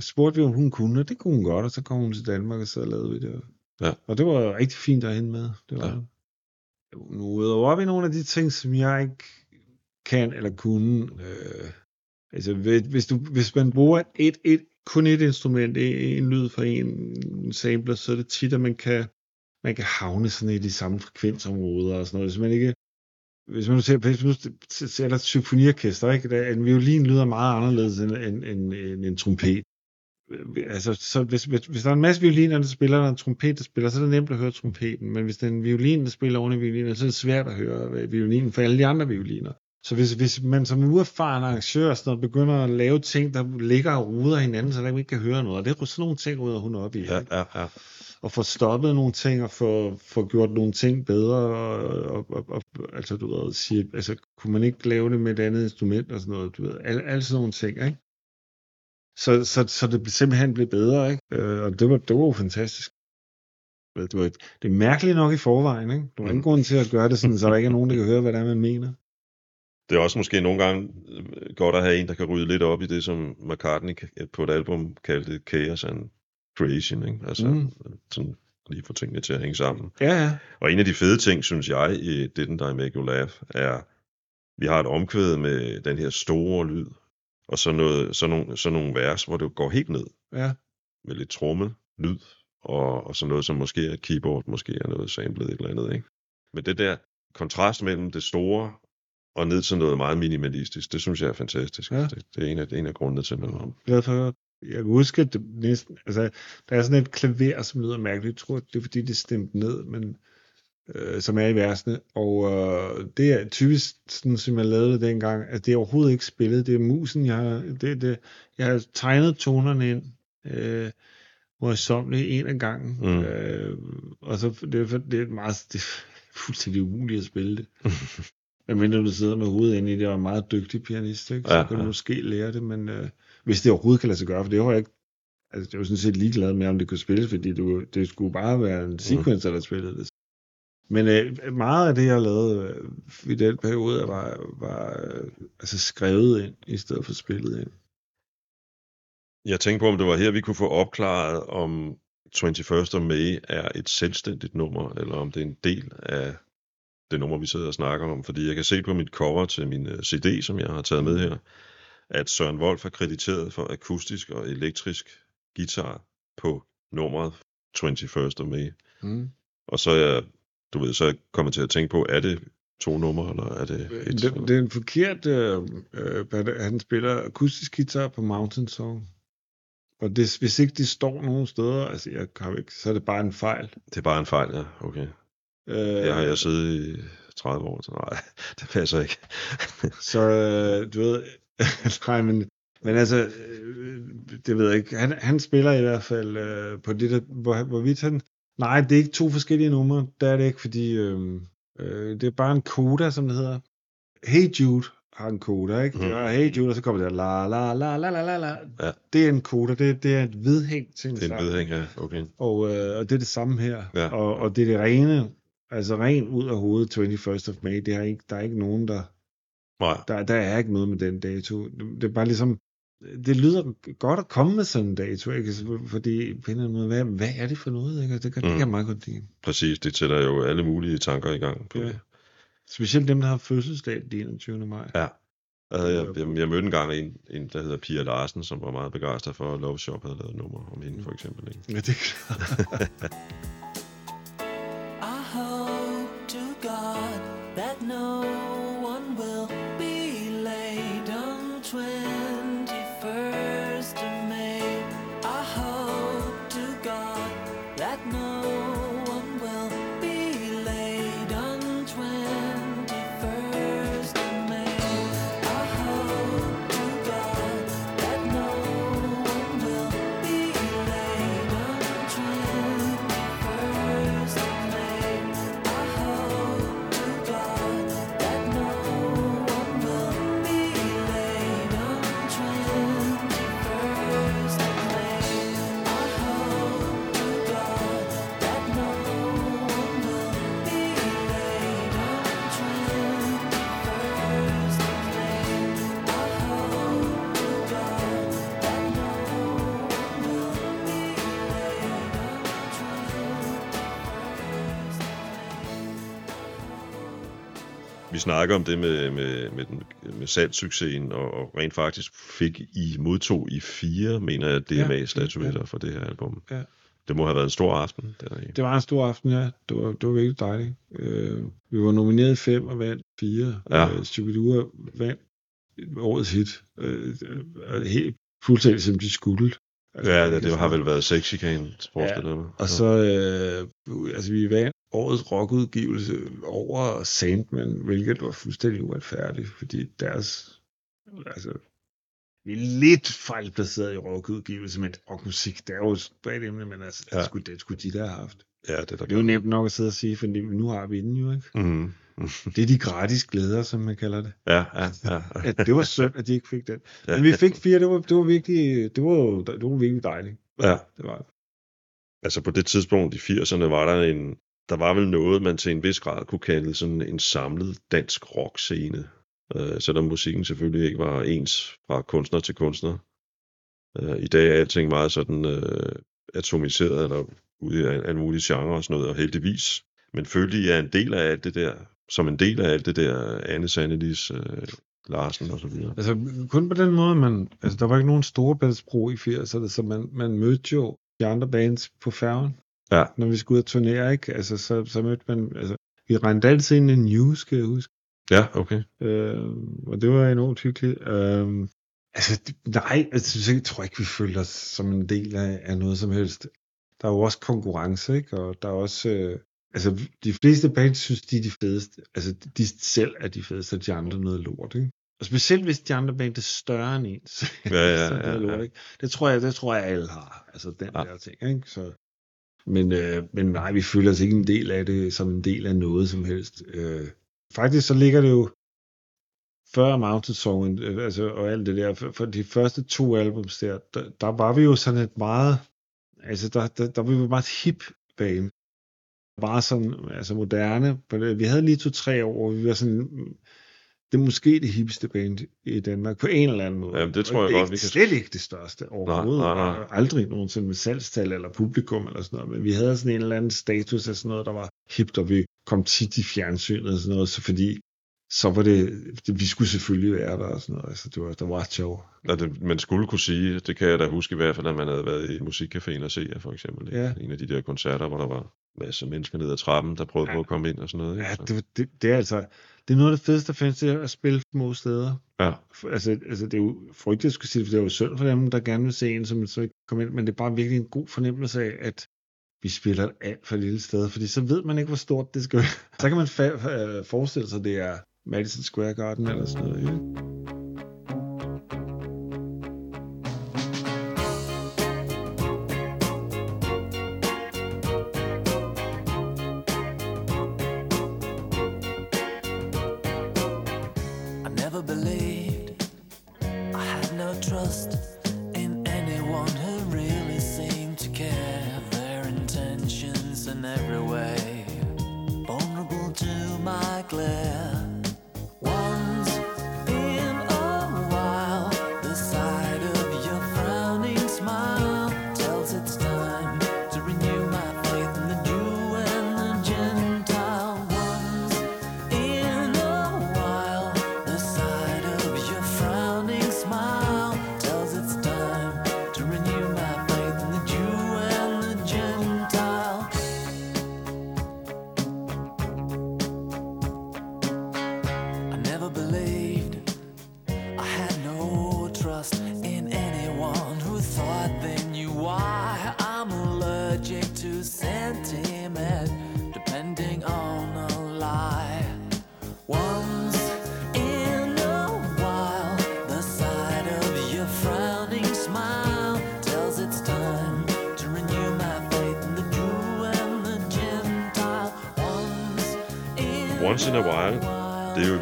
spurgte vi, om hun kunne, og det kunne hun godt, og så kom hun til Danmark, og så lavede vi det. Ja. Og det var rigtig fint at hende med. Det var Ja. Nu udover vi nogle af de ting, som jeg ikke kan eller kunne. Øh, altså, hvis, du, hvis man bruger et, et, kun et instrument, en, lyd fra en sampler, så er det tit, at man kan, man kan havne sådan i de samme frekvensområder og sådan noget. Hvis man ikke hvis man nu ser, hvis man nu ser et symfoniorkester, ikke? Der, en violin lyder meget anderledes end, end, end, end en trompet. Øh, altså, så hvis, hvis, hvis der er en masse violiner, der spiller, og der er en trompet, der spiller, så er det nemt at høre trompeten. Men hvis det er en violin, der spiller oven i violinen, så er det svært at høre øh, violinen for alle de andre violiner. Så hvis, hvis man som uerfaren arrangør sådan noget, begynder at lave ting, der ligger og ruder hinanden, så der ikke kan høre noget, og det er sådan nogle ting, rydder hun op i. Ja, ja, ja. og få stoppet nogle ting, og få, få gjort nogle ting bedre, og, og, og, og altså, du ved, sige, altså, kunne man ikke lave det med et andet instrument, og sådan noget, du ved, alle, alle sådan nogle ting, ikke? Så, så, så det simpelthen blev bedre, ikke? Øh, og det var, det var jo fantastisk. Det, var, det er mærkeligt nok i forvejen, ikke? Der var ingen Mm. grund til at gøre det sådan, så der ikke er nogen, der kan høre, hvad det er, man mener. Det er også måske nogle gange øh, godt at have en, der kan rydde lidt op i det, som McCartney på et album kaldte Chaos and Creation. Ikke? Altså mm. sådan lige få tingene til at hænge sammen. Ja, ja. Og en af de fede ting, synes jeg, i Didn't I Make You Laugh, er, vi har et omkvæd med den her store lyd, og så, noget, så, nogle, så nogle vers, hvor det går helt ned Ja, med lidt trommel, lyd, og, og så noget, som måske er et keyboard, måske er noget samlet et eller andet. Ikke? Men det der kontrast mellem det store og ned til noget meget minimalistisk, det synes jeg er fantastisk. Ja. Det, det er en af, en af grundene til, glad for at høre. Jeg kan huske, at det næsten, altså, der er sådan et klaver, som lyder mærkeligt. Jeg tror, det er fordi, det er stemt ned, men øh, som er i versene. Og øh, det er typisk sådan, som jeg lavede det dengang, at det er overhovedet ikke spillet. Det er musen, jeg har, det, det, jeg har tegnet tonerne ind, øh, møjsommeligt en af gangen. Mm. Øh, og så det, er det er meget, det er fuldstændig umuligt at spille det. Medmindre du sidder med hovedet inde i det, og er en meget dygtig pianist, ikke? så Ja, kan du ja. måske lære det, men øh, hvis det overhovedet kan lade sig gøre, for det har jeg ikke, altså det var sådan set ligeglad med, om det kunne spilles, fordi det, det skulle bare være en sequencer, der spillede det. Men øh, meget af det, jeg lavede øh, i den periode, var, var øh, altså skrevet ind, i stedet for spillet ind. Jeg tænkte på, om det var her, vi kunne få opklaret, om 21st of May er et selvstændigt nummer, eller om det er en del af det nummer, vi sidder og snakker om. Fordi jeg kan se på mit cover til min øh, CD, som jeg har taget med her, at Søren Wolf er krediteret for akustisk og elektrisk guitar på nummeret 21st of May. Mm. Og så er jeg, du ved, så er jeg kommet til at tænke på, er det to numre, eller er det et? Det, det er en forkert, øh, øh, han spiller akustisk guitar på Mountain Song. Og det, hvis ikke det står nogen steder, altså jeg har jo ikke, så er det bare en fejl. det er bare en fejl, ja. Okay. Øh, Jeg har jeg siddet i 30 år, så nej, det passer ikke. Så øh, du ved, nej, men, men altså, øh, det ved jeg ikke. Han, han spiller i hvert fald øh, på det der, hvor, hvorvidt han, nej, det er ikke to forskellige numre, der er det ikke, fordi øh, øh, det er bare en koda, som det hedder. Hey Jude har en koda, ikke? Mm. Det er Hey Jude, og så kommer der la la la la la la la. Ja. Det er en koda, det, det er et vedhæng til en Det er en sang. vedhæng, ja. Okay. Og, øh, og det er det samme her. Ja. Og, og det er det rene, altså ren ud af hovedet 21st of May. Det er ikke, der er ikke nogen, der, Nej, der, der er ikke noget med den dato. Det er bare ligesom, det lyder godt at komme med sådan en dato, ikke? Altså, fordi på en eller anden måde, hvad, hvad er det for noget? Ikke? Det kan, mm. det kan meget godt lide. præcis. Det sætter jo alle mulige tanker i gang. På. Ja. Specielt dem, der har fødselsdag den 21. maj. ja. Jeg, jeg, jeg, jeg mødte engang en, en, der hedder Pia Larsen, som var meget begejstret for, at Love Shop havde lavet et nummer om hende, for eksempel. Ikke? Ja, det er klart. 21st 21st Vi snakker om det med, med, med, den, med salgssuccesen, og, og rent faktisk fik I modtog i fire, mener jeg, DMA-statuetter ja. for det her album. Ja. Det må have været en stor aften. Der. Det var en stor aften, ja. Det var, det var virkelig dejligt. Øh, vi var nomineret fem og vandt fire. Ja. Øh, Stupidua vandt årets hit. Øh, øh, helt fuldstændig som de skulle. Altså, Ja, det, det har vel været sexchikane, jeg mig. Og så, øh, altså vi vandt årets rockudgivelse over Sandman, hvilket var fuldstændig uretfærdigt, fordi deres, altså, vi er lidt fejlplaceret i rockudgivelse, men rockmusik, det er jo et bredt emne, men altså, ja. Ja. det, skulle, det skulle de der have haft. Ja, det er Det er jo nemt nok at sidde og sige, for nu har vi den jo, ikke? Mm. Det er de gratis glæder, som man kalder det. Ja, ja, ja. At det var synd, at de ikke fik den. Ja. Men vi fik fire, det var, det var virkelig, det var, det var virkelig dejligt. ja. Det var det. Altså på det tidspunkt i 80'erne var der en, der var vel noget, man til en vis grad kunne kalde sådan en samlet dansk rockscene. Øh, selvom musikken selvfølgelig ikke var ens fra kunstner til kunstner. Øh, I dag er alting meget sådan øh, atomiseret, eller ude i alle mulige genrer og sådan noget, og heldigvis. Men følte I er en del af alt det der, som en del af alt det der, Anne Sandelis, øh, Larsen og så videre. Altså kun på den måde, man, altså der var ikke nogen storebæltsbro i 80'erne, så man, man mødte jo de andre bands på færgen, Ja. når vi skulle ud og turnere, ikke? Altså så, så mødte man, altså vi rendte altid ind i News, skal jeg huske, Ja, okay. øh, og det var enormt hyggeligt. Øh, altså nej, altså, jeg tror ikke, vi følte os som en del af, af noget som helst. Der er jo også konkurrence, ikke? Og der er også, øh, altså de fleste bands synes, de er de fedeste, altså de selv er de fedeste, og de andre noget lort, ikke? Og specielt hvis de andre band er større end ens. Ja, ja, så det ja, lort, ja. ikke? Det tror jeg, det tror jeg alle har. Altså den ja. der ting, ikke? Så, men, øh, men nej, vi føler os ikke en del af det, som en del af noget som helst. Øh, faktisk så ligger det jo før Mountain Song, øh, altså, og alt det der, for, for de første to albums der, der, der var vi jo sådan et meget, altså der, der, der var vi jo meget hip band. Bare sådan, altså moderne. Øh, vi havde lige to-tre år, hvor vi var sådan, det er måske det hippeste band i Danmark, på en eller anden måde. Jamen, det tror jeg er godt, vi kan- Slet ikke det største overhovedet. nej, nej. Og Aldrig nogensinde med salgstal eller publikum eller sådan noget, men vi havde sådan en eller anden status af sådan noget, der var hipt, og vi kom tit i fjernsynet og sådan noget, så fordi så var det, det vi skulle selvfølgelig være der og sådan noget, altså det var, der var sjov. Og det, man skulle kunne sige, det kan jeg da huske i hvert fald, at man havde været i musikcaféen og se for eksempel. Ja. En af de der koncerter, hvor der var masser af mennesker ned ad trappen, der prøvede Ja. på at komme ind og sådan noget. Ikke? Ja, det, det, det er altså, det er noget af det fedeste, der findes, er at spille små steder. ja. Altså, altså det er jo frygteligt, at skulle sige for det er jo synd for dem, der gerne vil se en, som så ikke kommer ind, men det er bare virkelig en god fornemmelse af, at vi spiller et alt for lille sted, fordi så ved man ikke, hvor stort det skal være. Så kan man fa- fa- forestille sig, at det er Madison Square Garden eller sådan noget. Ikke? No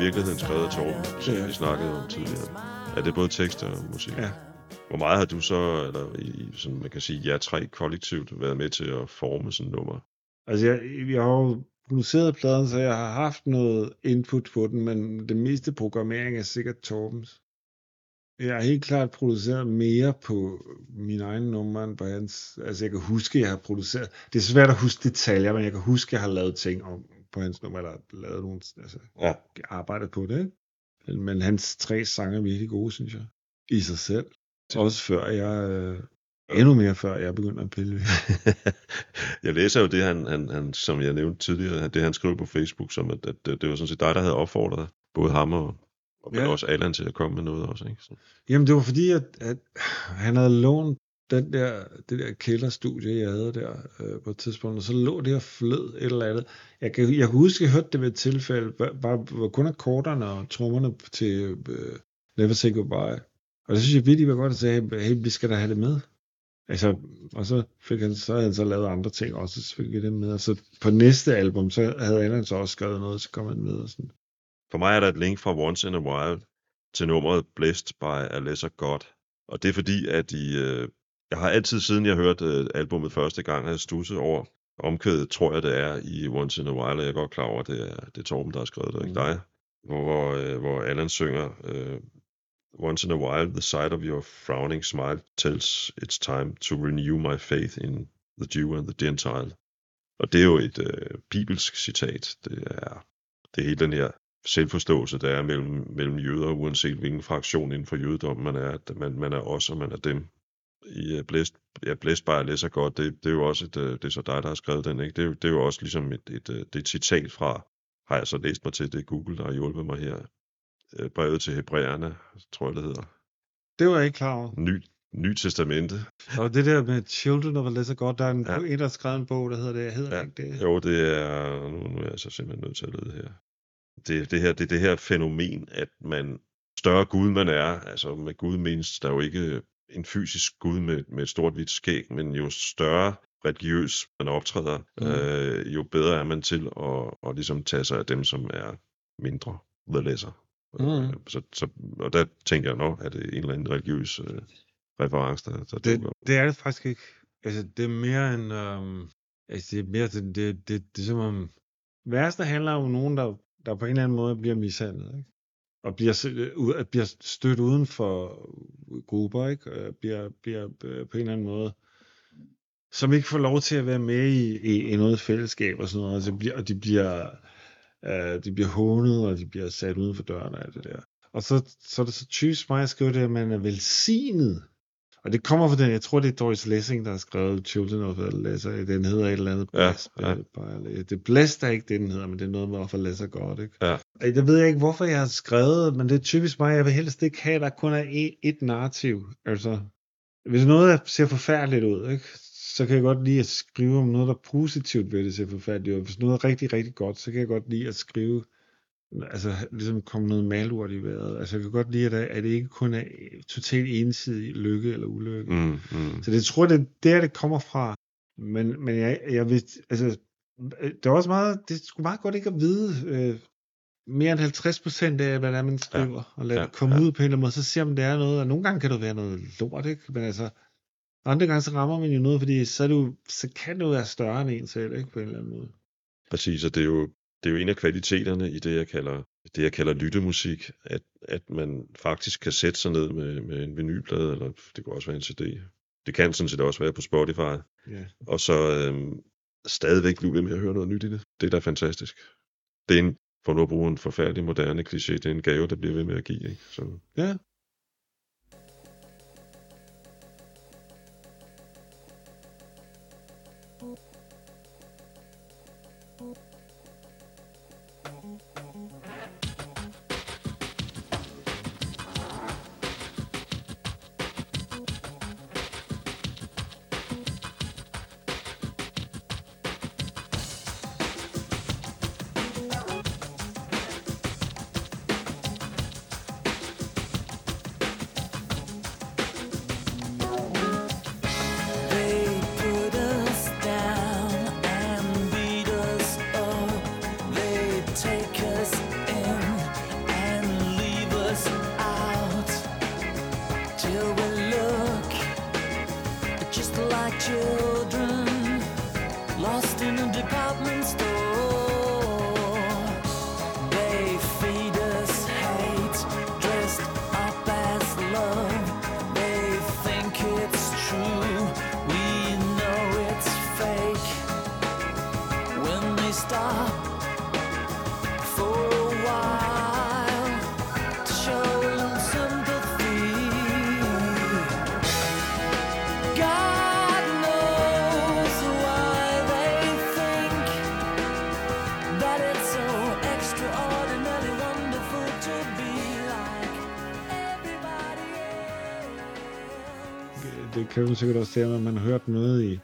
virkeligheden skrevet af Torben, som Ja. vi snakkede om tidligere. Er det både tekst og musik? Ja. Hvor meget har du så, eller i, sådan man kan sige, jer tre kollektivt, været med til at forme sådan nummer? Altså, jeg, jeg har jo produceret pladen, så jeg har haft noget input på den, men det meste programmering er sikkert Torbens. Jeg har helt klart produceret mere på min egen nummer end på hans. Altså, jeg kan huske, jeg har produceret... Det er svært at huske detaljer, men jeg kan huske, jeg har lavet ting om på hans nummer, eller lavet nogle... Altså, Ja. arbejdet på det, ikke? Men hans tre sange er virkelig gode, synes jeg. I sig selv. Også før jeg... Øh, endnu mere før jeg begyndte at pille. jeg læser jo det, han, han, han, som jeg nævnte tidligere, det han skrev på Facebook, som at, at det, det var sådan set dig, der havde opfordret både ham og, og ja. Ja. også Allan til at komme med noget også. Ikke? Så. Jamen, det var fordi, at, at han havde lånt den der, det der kælderstudie, jeg havde der øh, på et tidspunkt, og så lå det og flød et eller andet. Jeg kan, jeg kan huske, at jeg hørte det ved et tilfælde, bare, bare var kun akkorderne og trommerne til øh, Never Say Goodbye. Og det synes jeg virkelig var godt at sige, hey, vi skal da have det med. Altså, og så fik han, så havde han så lavet andre ting også, så fik jeg det med. Og så på næste album, så havde Allan så også skrevet noget, så kom han med og sådan. For mig er der et link fra Once in a While til nummeret Blessed by a Lesser God. Og det er fordi, at i, øh, jeg har altid siden jeg hørte øh, albummet første gang, har stusset over omkvædet, tror jeg det er, i Once in a While, og jeg er godt klar over, at det er, det er Torben, der har skrevet det, ikke dig? Hvor, hvor, øh, hvor Allan synger, øh, Once in a while, the sight of your frowning smile tells it's time to renew my faith in the Jew and the Gentile. Og det er jo et øh, bibelsk citat. Det er, det er hele den her selvforståelse, der er mellem, mellem jøder, uanset hvilken fraktion inden for jødedommen man er, at man, man er os, og man er dem. I uh, Blæst, ja, Blæst bare læser godt, det, det er jo også et, øh, det er så dig, der har skrevet den, ikke? Det, er, det er jo også ligesom et, et, øh, det er et citat fra, har jeg så læst mig til, det er Google, der har hjulpet mig her, Øh, brevet til Hebræerne, tror jeg det hedder, Det var jeg ikke klar over. Ny, Ny Testamente. Og det der med Children of a Lesser God, der er en, Ja. en der har skrevet en bog, der hedder det. Hedder Ja. ikke det? Jo, det er, nu, nu er jeg så simpelthen nødt til at lede her. Det, det her. det er det her fænomen, at man, større Gud man er, altså med Gud menes der er jo ikke en fysisk Gud med, med et stort hvidt skæg, men jo større religiøs man optræder, Mm. øh, jo bedre er man til at, at ligesom tage sig af dem, som er mindre, the lesser. Mm. Øh, Så, så, og der tænker jeg, nå, er det en eller anden religiøs øh, reference, der, der Det, dukker det er det faktisk ikke. Altså, det er mere en... Um, altså, det er mere sådan, det, det, det er som om... Værste handler om nogen, der, der på en eller anden måde bliver mishandlet, ikke? Og bliver, øh, bliver stødt uden for grupper, ikke? Og bliver, bliver øh, på en eller anden måde som ikke får lov til at være med i, i, i noget fællesskab og sådan noget, og, så bliver, og de bliver øh, de bliver hånet, og de bliver sat uden for døren og alt det der. Og så, så er det så typisk mig at skrive det, at man er velsignet. Og det kommer fra den, jeg tror det er Doris Lessing, der har skrevet Children of Lesser, den hedder et eller andet. Ja, Bless, ja. by- Det Blessed er ikke det, den hedder, men det er noget med få Lesser godt, ikke? Ja. Jeg ved ikke, hvorfor jeg har skrevet, men det er typisk mig, jeg vil helst ikke have, at der kun er et, et narrativ. Altså, hvis noget ser forfærdeligt ud, ikke? så kan jeg godt lide at skrive om noget, der er positivt ved det ser forfærdeligt ud. Hvis noget er rigtig, rigtig godt, så kan jeg godt lide at skrive, altså ligesom komme noget malurt i vejret. Altså jeg kan godt lide, at, at det ikke kun er totalt ensidig lykke eller ulykke. Mm, mm. Så det jeg tror det er der, det kommer fra. Men, men jeg, jeg vil, altså, det er også meget, det sgu meget godt ikke at vide øh, mere end 50 procent af, hvad det er, man skriver, ja. og lade ja, det komme ja. ud på en eller anden måde, så ser man, det er noget, og nogle gange kan det være noget lort, ikke? Men altså, andre gange så rammer man jo noget, fordi så, er det jo, så kan det jo være større end en selv, ikke? På en eller anden måde. Præcis, og det er jo, det er jo en af kvaliteterne i det, jeg kalder, det, jeg kalder lyttemusik, at, at man faktisk kan sætte sig ned med, med en vinylplade, eller det kan også være en CD. Det kan sådan set også være på Spotify, Ja. og så øhm, stadigvæk blive ved med at høre noget nyt i det. Det er da fantastisk. Det er en, for nu at bruge en forfærdelig moderne kliché, det er en gave, der bliver ved med at give. Ikke? Så, ja. Kan jo sikkert også det, når man har hørt noget i,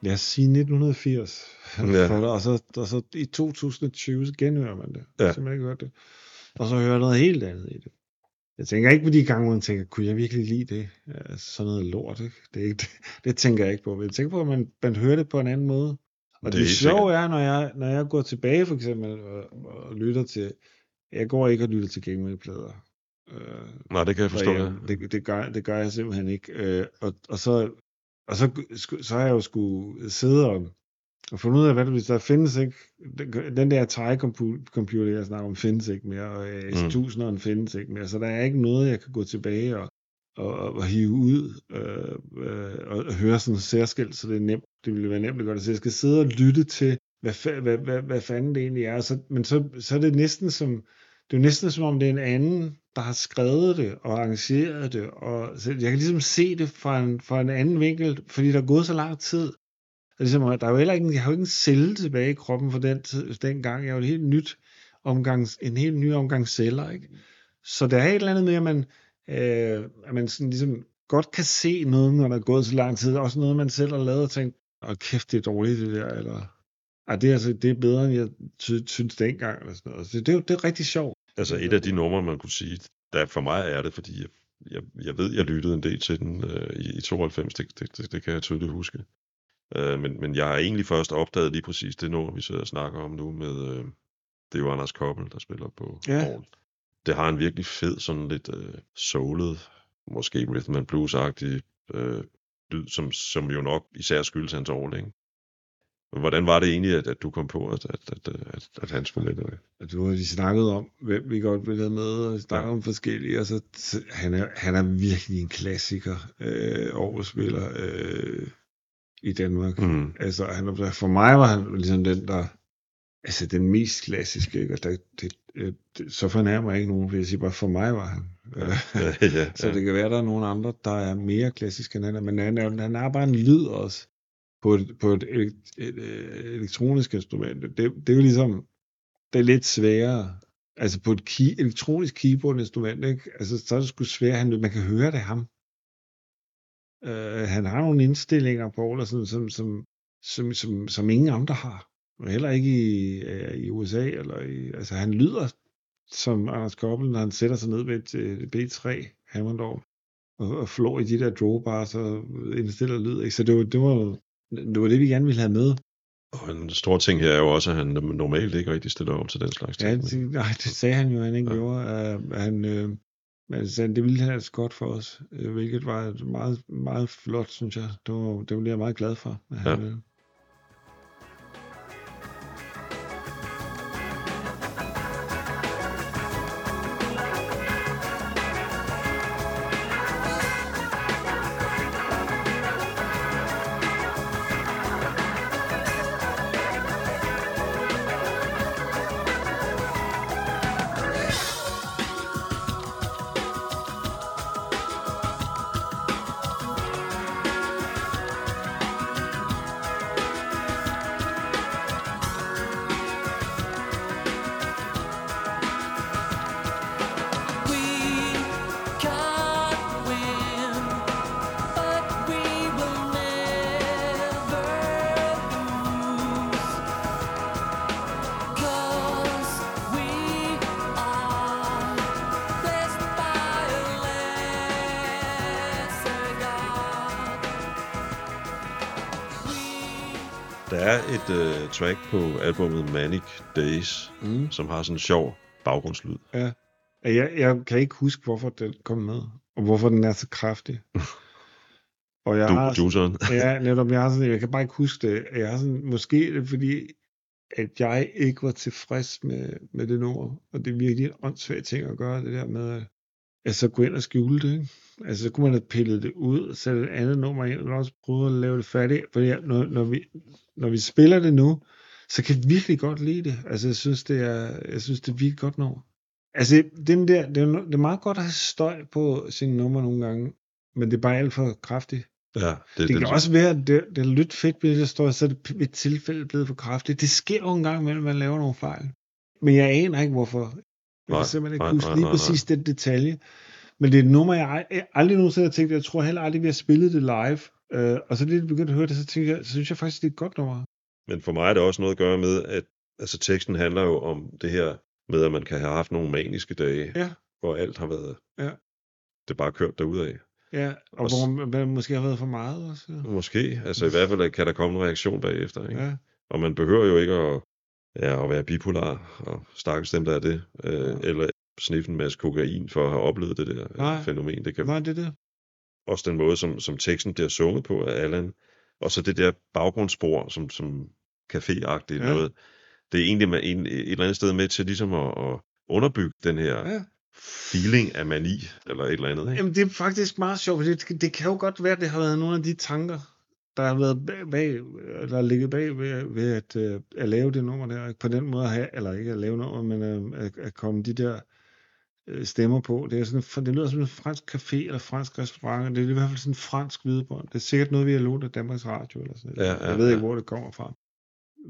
lad os sige 1980, Ja. For, og, så, og så i 2020, så genhører man det. Ja. Så man ikke hørt det. Og så hører noget helt andet i det. Jeg tænker ikke på de gange, hvor man tænker, kunne jeg virkelig lide det? Ja, sådan noget lort, ikke? Det, er ikke det, det tænker jeg ikke på. Men jeg tænker på, at man, man hører det på en anden måde. Og Det det, sjove er, når jeg, når jeg går tilbage for eksempel og, og lytter til, jeg går ikke og lytter til gamingplader. Øh, Nej, det kan jeg forstå. Ja. derhjemme. det, det, gør, det gør jeg simpelthen ikke. Øh, og, og, så, og så, så har jeg jo skulle sidde og, og fundet ud af, hvad det, hvis der findes ikke, den, der tegecomputer, jeg snakker om, findes ikke mere, og S1000'eren findes ikke mere, så der er ikke noget, jeg kan gå tilbage og, og, og hive ud øh, øh, og høre sådan en særskilt, så det er nemt, det ville være nemt at gøre det. Så jeg skal sidde og lytte til, hvad, fa- hvad, hvad, hvad fanden det egentlig er. Så, men så, så er det næsten som, det er jo næsten som om det er en anden, der har skrevet det og arrangeret det. Og så jeg kan ligesom se det fra en, fra en anden vinkel, fordi der er gået så lang tid. Ligesom, og Ligesom, der er jo heller ikke, jeg har jo ikke en celle tilbage i kroppen for den, den gang. Jeg er jo en helt nyt omgang, en helt ny omgang celler. Ikke? Så der er et eller andet med, at man, øh, at man sådan ligesom godt kan se noget, når der er gået så lang tid. Også noget, man selv har lavet og tænkt, og kæft, det er dårligt det der, eller ej, det, er altså, det er bedre, end jeg synes dengang. Eller sådan noget. Så det, er jo det er rigtig sjovt. Altså et af de numre, man kunne sige, der for mig er det, fordi jeg, jeg, jeg ved, jeg lyttede en del til den øh, i, i 92, det, det, det, det kan jeg tydeligt huske. Øh, men, men jeg har egentlig først opdaget lige præcis det nummer, vi sidder og snakker om nu med, øh, det er jo Anders Koppel, der spiller på Ja. Det har en virkelig fed, sådan lidt øh, soulet, måske rhythm and blues-agtig øh, lyd, som, som jo nok især skyldes hans? Men hvordan var det egentlig, at, at du kom på, at, at, at, at, at han spillede det? at du har lige snakket om, hvem vi godt vil have med, og snakket Ja. om forskellige, og så, så han, er, han er virkelig en klassiker øh, overspiller øh, i Danmark. Mm. Altså, han, er- for mig var han ligesom den, der, altså den mest klassiske, ikke? Og der, det, øh, det, så fornærmer jeg ikke nogen, for jeg siger bare, for mig var han. Ja, ja, så det kan være, der er nogle andre, der er mere klassiske end han er, men han, er, han har bare en lyd også på et, på et, et, et, et elektronisk instrument. Det, det er jo ligesom, det er lidt sværere. Altså på et key, elektronisk keyboard-instrument, ikke? Altså, så er det sgu svært, han, man kan høre det ham. Uh, han har nogle indstillinger på, eller sådan, som, som, som, som, som ingen andre har. Og heller ikke i, uh, i USA. Eller i, altså, han lyder som Anders Koppel, når han sætter sig ned ved et, et B3 Hammondorf og, og flår i de der drawbars og indstiller lyd. Ikke? Så det var, det, var, det var det, vi gerne ville have med. Og en stor ting her er jo også, at han normalt ikke rigtig stiller op til den slags Ja, ting. det, nej, det sagde han jo, han ikke Ja. ja. gjorde. Uh, han, men sagde, det ville han altså godt for os, uh, hvilket var et meget, meget flot, synes jeg. Det var, det var jeg meget glad for. At han, Ja. øh, et uh, track på albumet Manic Days, mm. som har sådan en sjov baggrundslyd. Ja. Jeg, jeg kan ikke huske, hvorfor den kom med, og hvorfor den er så kraftig. Og jeg Du, har, produceren. ja, netop, jeg har sådan, jeg kan bare ikke huske det. Jeg har sådan, måske er det fordi, at jeg ikke var tilfreds med, med det nummer, og det er virkelig en åndssvag ting at gøre, det der med, at altså gå ind og skjule det, ikke? Altså, så kunne man have pillet det ud, og sætte et andet nummer ind, og også prøve at lave det færdigt, fordi når, når, vi, når vi spiller det nu, så kan jeg virkelig godt lide det. Altså, jeg synes, det er, jeg synes, det er virkelig godt nummer. Altså, den der, det, er, det er meget godt at have støj på sine numre nogle gange, men det er bare alt for kraftigt. Ja, det, Det det, kan også være, at det, det er lidt fedt, hvis der står, så er det ved tilfælde blevet for kraftigt. Det sker jo en gang imellem, at man laver nogle fejl. Men jeg aner ikke, hvorfor. Jeg Nej, kan simpelthen ikke nej, huske nej, lige nej, præcis den detalje. Men det er et nummer, jeg ald- aldrig nogensinde har tænkt, jeg tror heller aldrig, vi har spillet det live. Øh, og så lige begyndt at høre det, så, tænker jeg, så synes jeg faktisk, det er et godt nummer. Men for mig er det også noget at gøre med, at altså, teksten handler jo om det her med, at man kan have haft nogle maniske dage, Ja. hvor alt har været, Ja. det er bare kørt derudad. Ja, og Og hvor man, man måske har været for meget også. Ja. Måske, altså i hvert fald kan der komme en reaktion bagefter, ikke? ja. Og man behøver jo ikke at, ja, at være bipolar, og stakkels dem, der er det, øh, Ja. eller sniffe en masse kokain for at have oplevet det der Nej. Nej. fænomen. Det kan Nej, det er det. også den måde, som, som teksten bliver sunget på af Allan, og så det der baggrundsspor, som, som caféagtigt Ja. noget, det er egentlig med en, et eller andet sted med til ligesom at, at underbygge den her Ja. feeling af mani, eller et eller andet. Ikke? Jamen, det er faktisk meget sjovt, for det, det kan jo godt være, at det har været nogle af de tanker, der har været bag, bag der har ligget bag ved, ved at, øh, at lave det nummer der. På den måde at have, eller ikke at lave nummer, men øh, at, at komme de der øh, stemmer på. Det, er sådan, det lyder som en fransk café eller fransk restaurant, det er i hvert fald sådan en fransk hvidebånd. Det er sikkert noget, vi har lånt af Danmarks Radio eller sådan noget. Ja, ja, Jeg ved ikke, ja. hvor det kommer fra.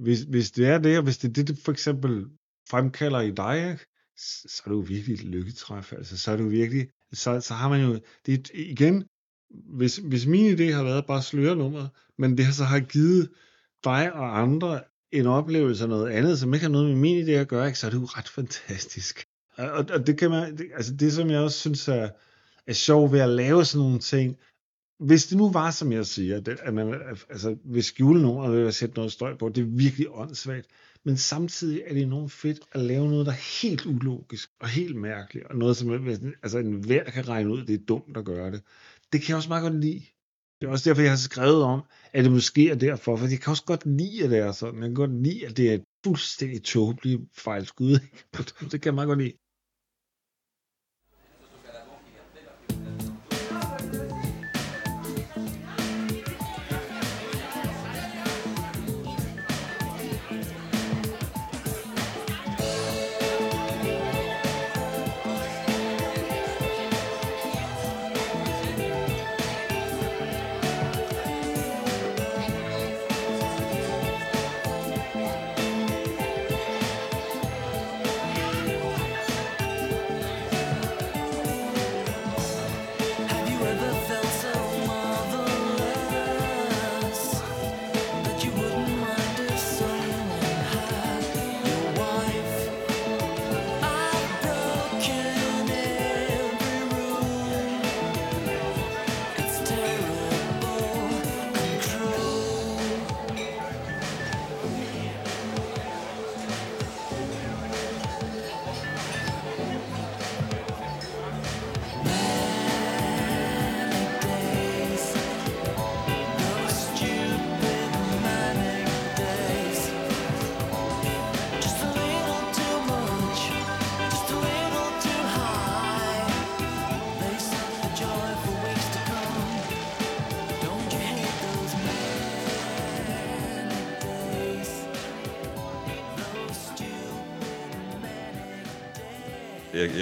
Hvis, hvis det er det, og hvis det er det, det for eksempel fremkalder i dig, ikke? så er det jo virkelig et lykketræf. Altså, så er det jo virkelig, så, så har man jo, det er, igen, hvis, hvis min idé har været bare at sløre nummeret, men det så har givet dig og andre en oplevelse af noget andet, som ikke har noget med min idé at gøre, ikke, så er det jo ret fantastisk. Og, og, det kan man, det, altså det som jeg også synes er, er sjovt ved at lave sådan nogle ting, hvis det nu var, som jeg siger, det, at man, altså, hvis og vil sætte noget støj på, det er virkelig åndssvagt. Men samtidig er det enormt fedt at lave noget, der er helt ulogisk og helt mærkeligt, og noget, som altså, en hver kan regne ud, det er dumt at gøre det. Det kan jeg også meget godt lide. Det er også derfor, jeg har skrevet om, at det måske er derfor, for jeg kan også godt lide, at det er sådan. Jeg kan godt lide, at det er et fuldstændig tåbeligt fejlskud. Det kan jeg meget godt lide.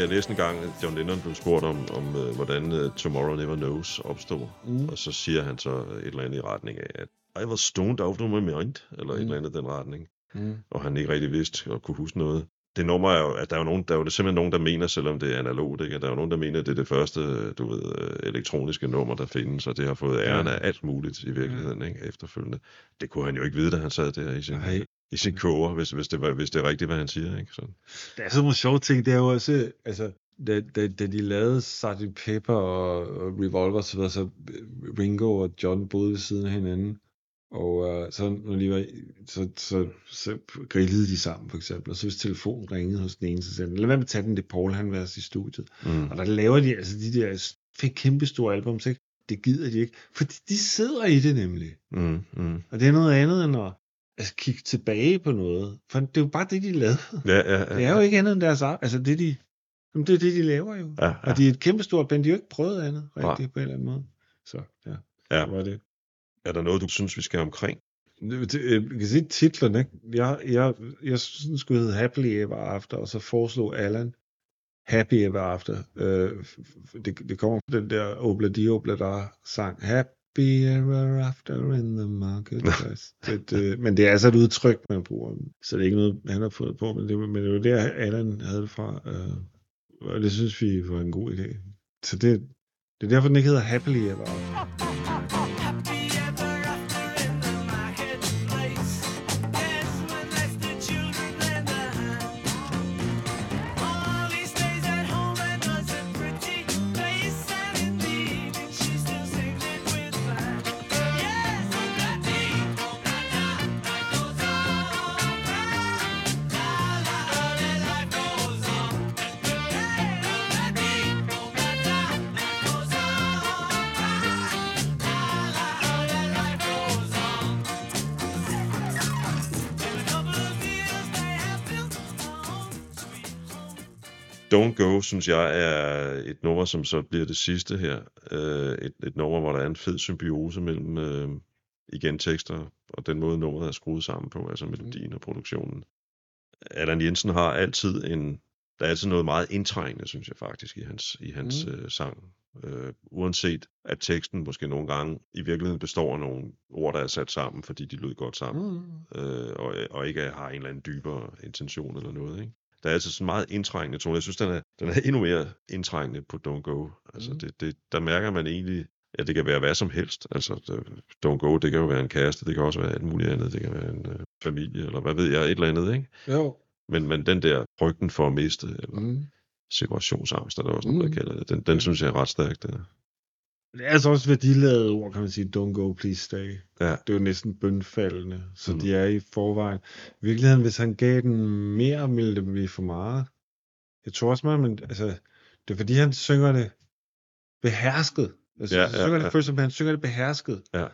Jeg, læste en gang, at John Lennon blev spurgt om, om uh, hvordan uh, Tomorrow Never Knows opstod. Mm. Og så siger han så et eller andet i retning af, at I was stoned out of my mind, eller mm. et eller andet i den retning. Mm. Og han ikke rigtig vidste og kunne huske noget. Det nummer er jo, at der er jo, nogen, der er jo simpelthen nogen, der mener, selvom det er analogt, ikke? at der er jo nogen, der mener, at det er det første, du ved, øh, elektroniske nummer, der findes, og det har fået æren af alt muligt i virkeligheden, ikke? efterfølgende. Det kunne han jo ikke vide, da han sad der i sin, Nej. I sin koger, hvis, hvis, det var, hvis det er rigtigt, hvad han siger. Ikke? Så. Der er sådan nogle sjove ting, det er jo også, altså, da, da, da de lavede Sgt. Pepper og, og Revolver, så, videre, så Ringo og John boede ved siden af hinanden, og øh, så, når de var, så, så, så grillede de sammen, for eksempel, og så hvis telefonen ringede hos den ene, så sagde lad være med at tage den, det er Paul, han var i studiet. Mm. Og der laver de altså de der fik kæmpe store albums, ikke? Det gider de ikke, fordi de sidder i det nemlig. Mm, mm. Og det er noget andet end at altså, kigge tilbage på noget. For det er jo bare det, de lavede. Ja, ja, ja. Det er jo ikke andet end deres arbejde. Altså, det, er de, jamen, det er det, de laver jo. Ja, ja. Og de er et kæmpestort band. De har jo ikke prøvet andet Nej. rigtigt på en eller anden måde. Så ja, Ja. var det. Er der noget, du synes, vi skal omkring? Det- det- Jeg kan se titlen, ikke? Jeg, jeg, jeg synes, den skulle hedde Happily Ever After, og så foreslog Allan Happy Ever After. Øh, det, det kommer fra den der Obladi Oblada sang. Happy Ever After in the Marketplace. det, det, men det er altså et udtryk, man bruger. Så det er ikke noget, han har fået på, men det, men det var der, Allan havde det fra. Øh, og det synes vi var en god idé. så det, det er derfor, den ikke hedder Happily Ever After. Don't Go, synes jeg, er et nummer, som så bliver det sidste her. Øh, et, et nummer, hvor der er en fed symbiose mellem øh, igen tekster og den måde, nummeret er skruet sammen på, altså melodien og produktionen. Allan Jensen har altid en, der er altid noget meget indtrængende, synes jeg faktisk, i hans, i hans mm. øh, sang. Øh, uanset at teksten måske nogle gange i virkeligheden består af nogle ord, der er sat sammen, fordi de lød godt sammen, mm. øh, og, og ikke har en eller anden dybere intention eller noget. Ikke? Der er altså sådan meget indtrængende tone. Jeg synes, den er, den er endnu mere indtrængende på Don't Go. Altså, mm. det, det, der mærker man egentlig, at det kan være hvad som helst. Altså, Don't Go, det kan jo være en kæreste, det kan også være alt muligt andet. Det kan være en øh, familie, eller hvad ved jeg, et eller andet, ikke? Jo. Men, men den der frygten for at miste, eller Mm. separationsangst, er der også noget, der Mm. kalder det. Den, den synes jeg er ret stærk, der. Det er altså også værdiladet ord, kan man sige. Don't go, please stay. Ja. Det er jo næsten bønfaldende, så Mm. de er i forvejen. I virkeligheden, hvis han gav den mere, ville det blive for meget. Jeg tror også, man, men, altså, det er fordi, han synger det behersket. Altså, Ja, ja, synger ja. det først, som han synger det behersket. Ja.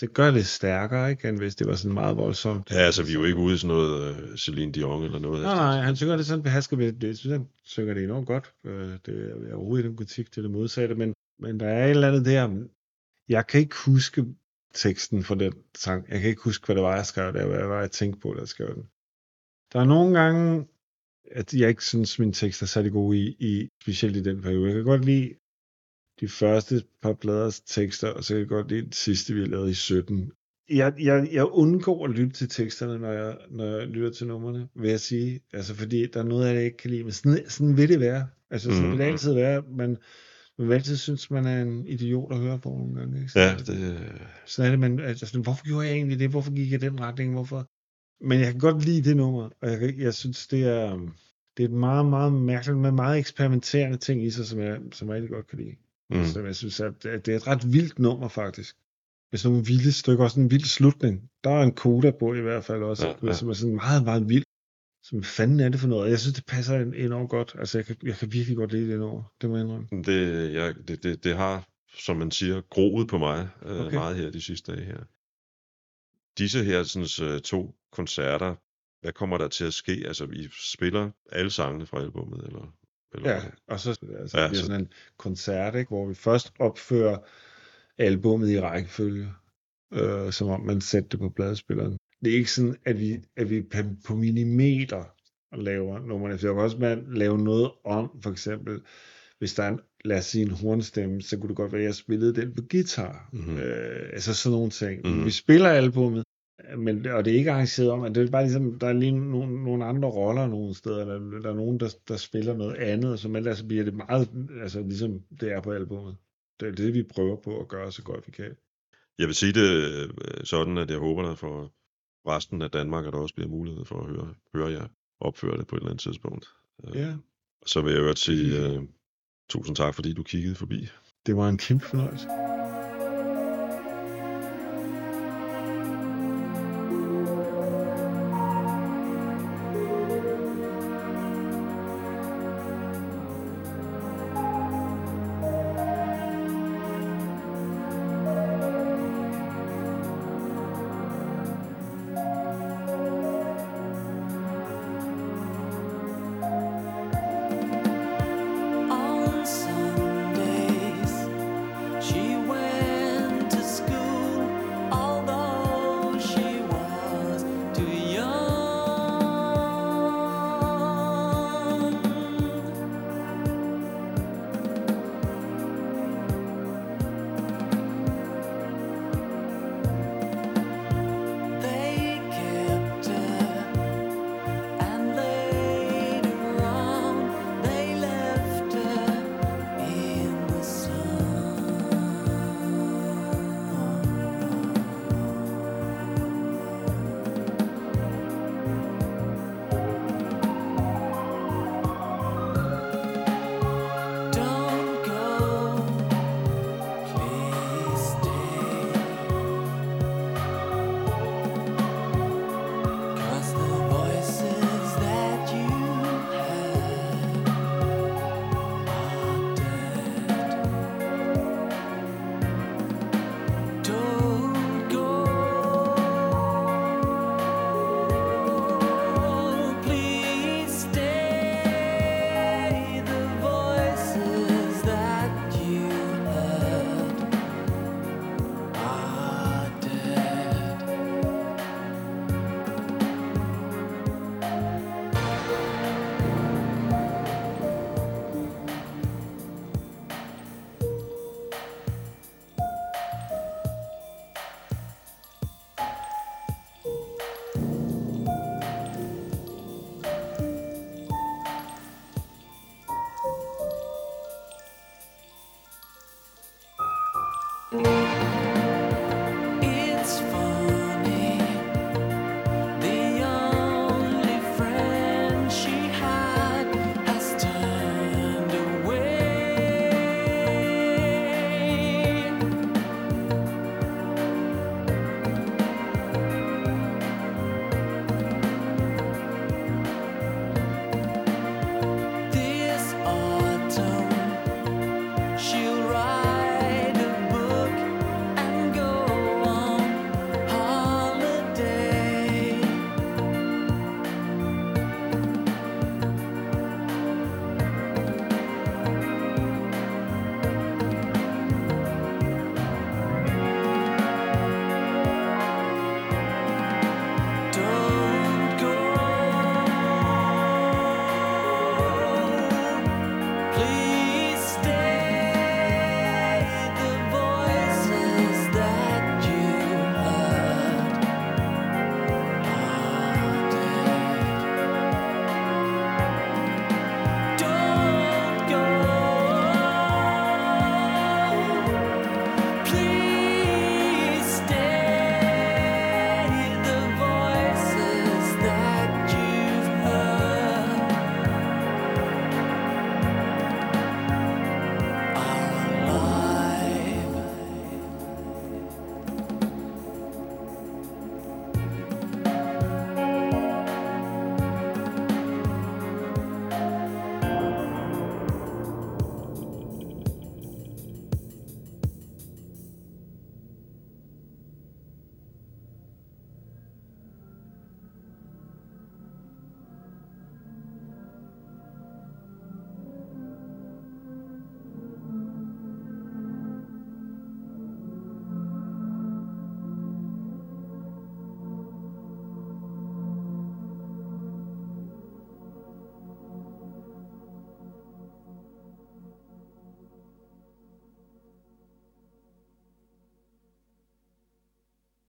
Det gør det stærkere, ikke, end hvis det var sådan meget voldsomt. Ja, altså, vi er jo ikke ude i sådan noget uh, Celine Dion eller noget. Nej, nej, han synger det sådan behersket, jeg synes, han synger det enormt godt. Øh, Det er overhovedet en kritik til det modsatte, men, men der er et eller andet der. Jeg kan ikke huske teksten for den sang. Jeg kan ikke huske, hvad det var, jeg skrev der, hvad det var, jeg tænkte på, da jeg skrev den. Der er nogle gange, at jeg ikke synes, mine tekster er særlig gode i, i, specielt i den periode. Jeg kan godt lide de første par pladers tekster, og så kan jeg godt lide det sidste, vi har lavet i 17. Jeg, jeg, jeg undgår at lytte til teksterne, når jeg, når jeg lytter til numrene, vil jeg sige. Altså, fordi der er noget jeg ikke kan lide. Men sådan, sådan vil det være. Altså, sådan Mhm. vil det altid være. Man, man vil altid synes, man er en idiot at høre på nogle gange. Ikke? Ja, det, Sådan er det, men altså, hvorfor gjorde jeg egentlig det? Hvorfor gik jeg den retning? Hvorfor? Men jeg kan godt lide det nummer, og jeg, jeg synes, det er, det er et meget, meget mærkeligt, men meget eksperimenterende ting i sig, som jeg, som jeg rigtig godt kan lide. mm. Mm. Så jeg synes, at det er et ret vildt nummer, faktisk. Med sådan nogle vilde stykker, også en vild slutning. Der er en koda på i hvert fald også, ja, ja. som er sådan meget, meget vild. Som fanden er det for noget? Jeg synes, det passer en- enormt godt. Altså, jeg kan, jeg kan virkelig godt lide det nummer. Det må jeg indrømme. Det, jeg, det, det, det har, som man siger, groet på mig øh, okay. Meget her de sidste dage her. Disse her sådan, to koncerter, hvad kommer der til at ske? Altså, vi spiller alle sangene fra albummet, eller? eller Ja, og så altså, Ja, bliver så- sådan en koncert, ikke, hvor vi først opfører albummet i rækkefølge, øh, som om man sætter det på pladespilleren. Det er ikke sådan, at vi, at vi på, millimeter laver numrene. Så jeg kan også man lave noget om, for eksempel, hvis der er en, lad os sige en hornstemme, så kunne det godt være, at jeg spillede den på guitar. Mhm. Mm-hmm. Øh, altså sådan nogle ting. Mhm. Mm-hmm. Vi spiller albummet, men, og det er ikke arrangeret om, at det er bare ligesom, der er lige nogle, nogle andre roller nogle steder, der, der er nogen, der, der spiller noget andet, og så ellers så bliver det meget, altså ligesom det er på albummet. Det er det, vi prøver på at gøre så godt vi kan. Jeg vil sige det øh, sådan, at jeg håber, at for resten af Danmark, at der også bliver mulighed for at høre, høre jer opføre det på et eller andet tidspunkt. Øh, Ja, Så vil jeg jo sige uh, tusind tak, fordi du kiggede forbi. det var en kæmpe fornøjelse.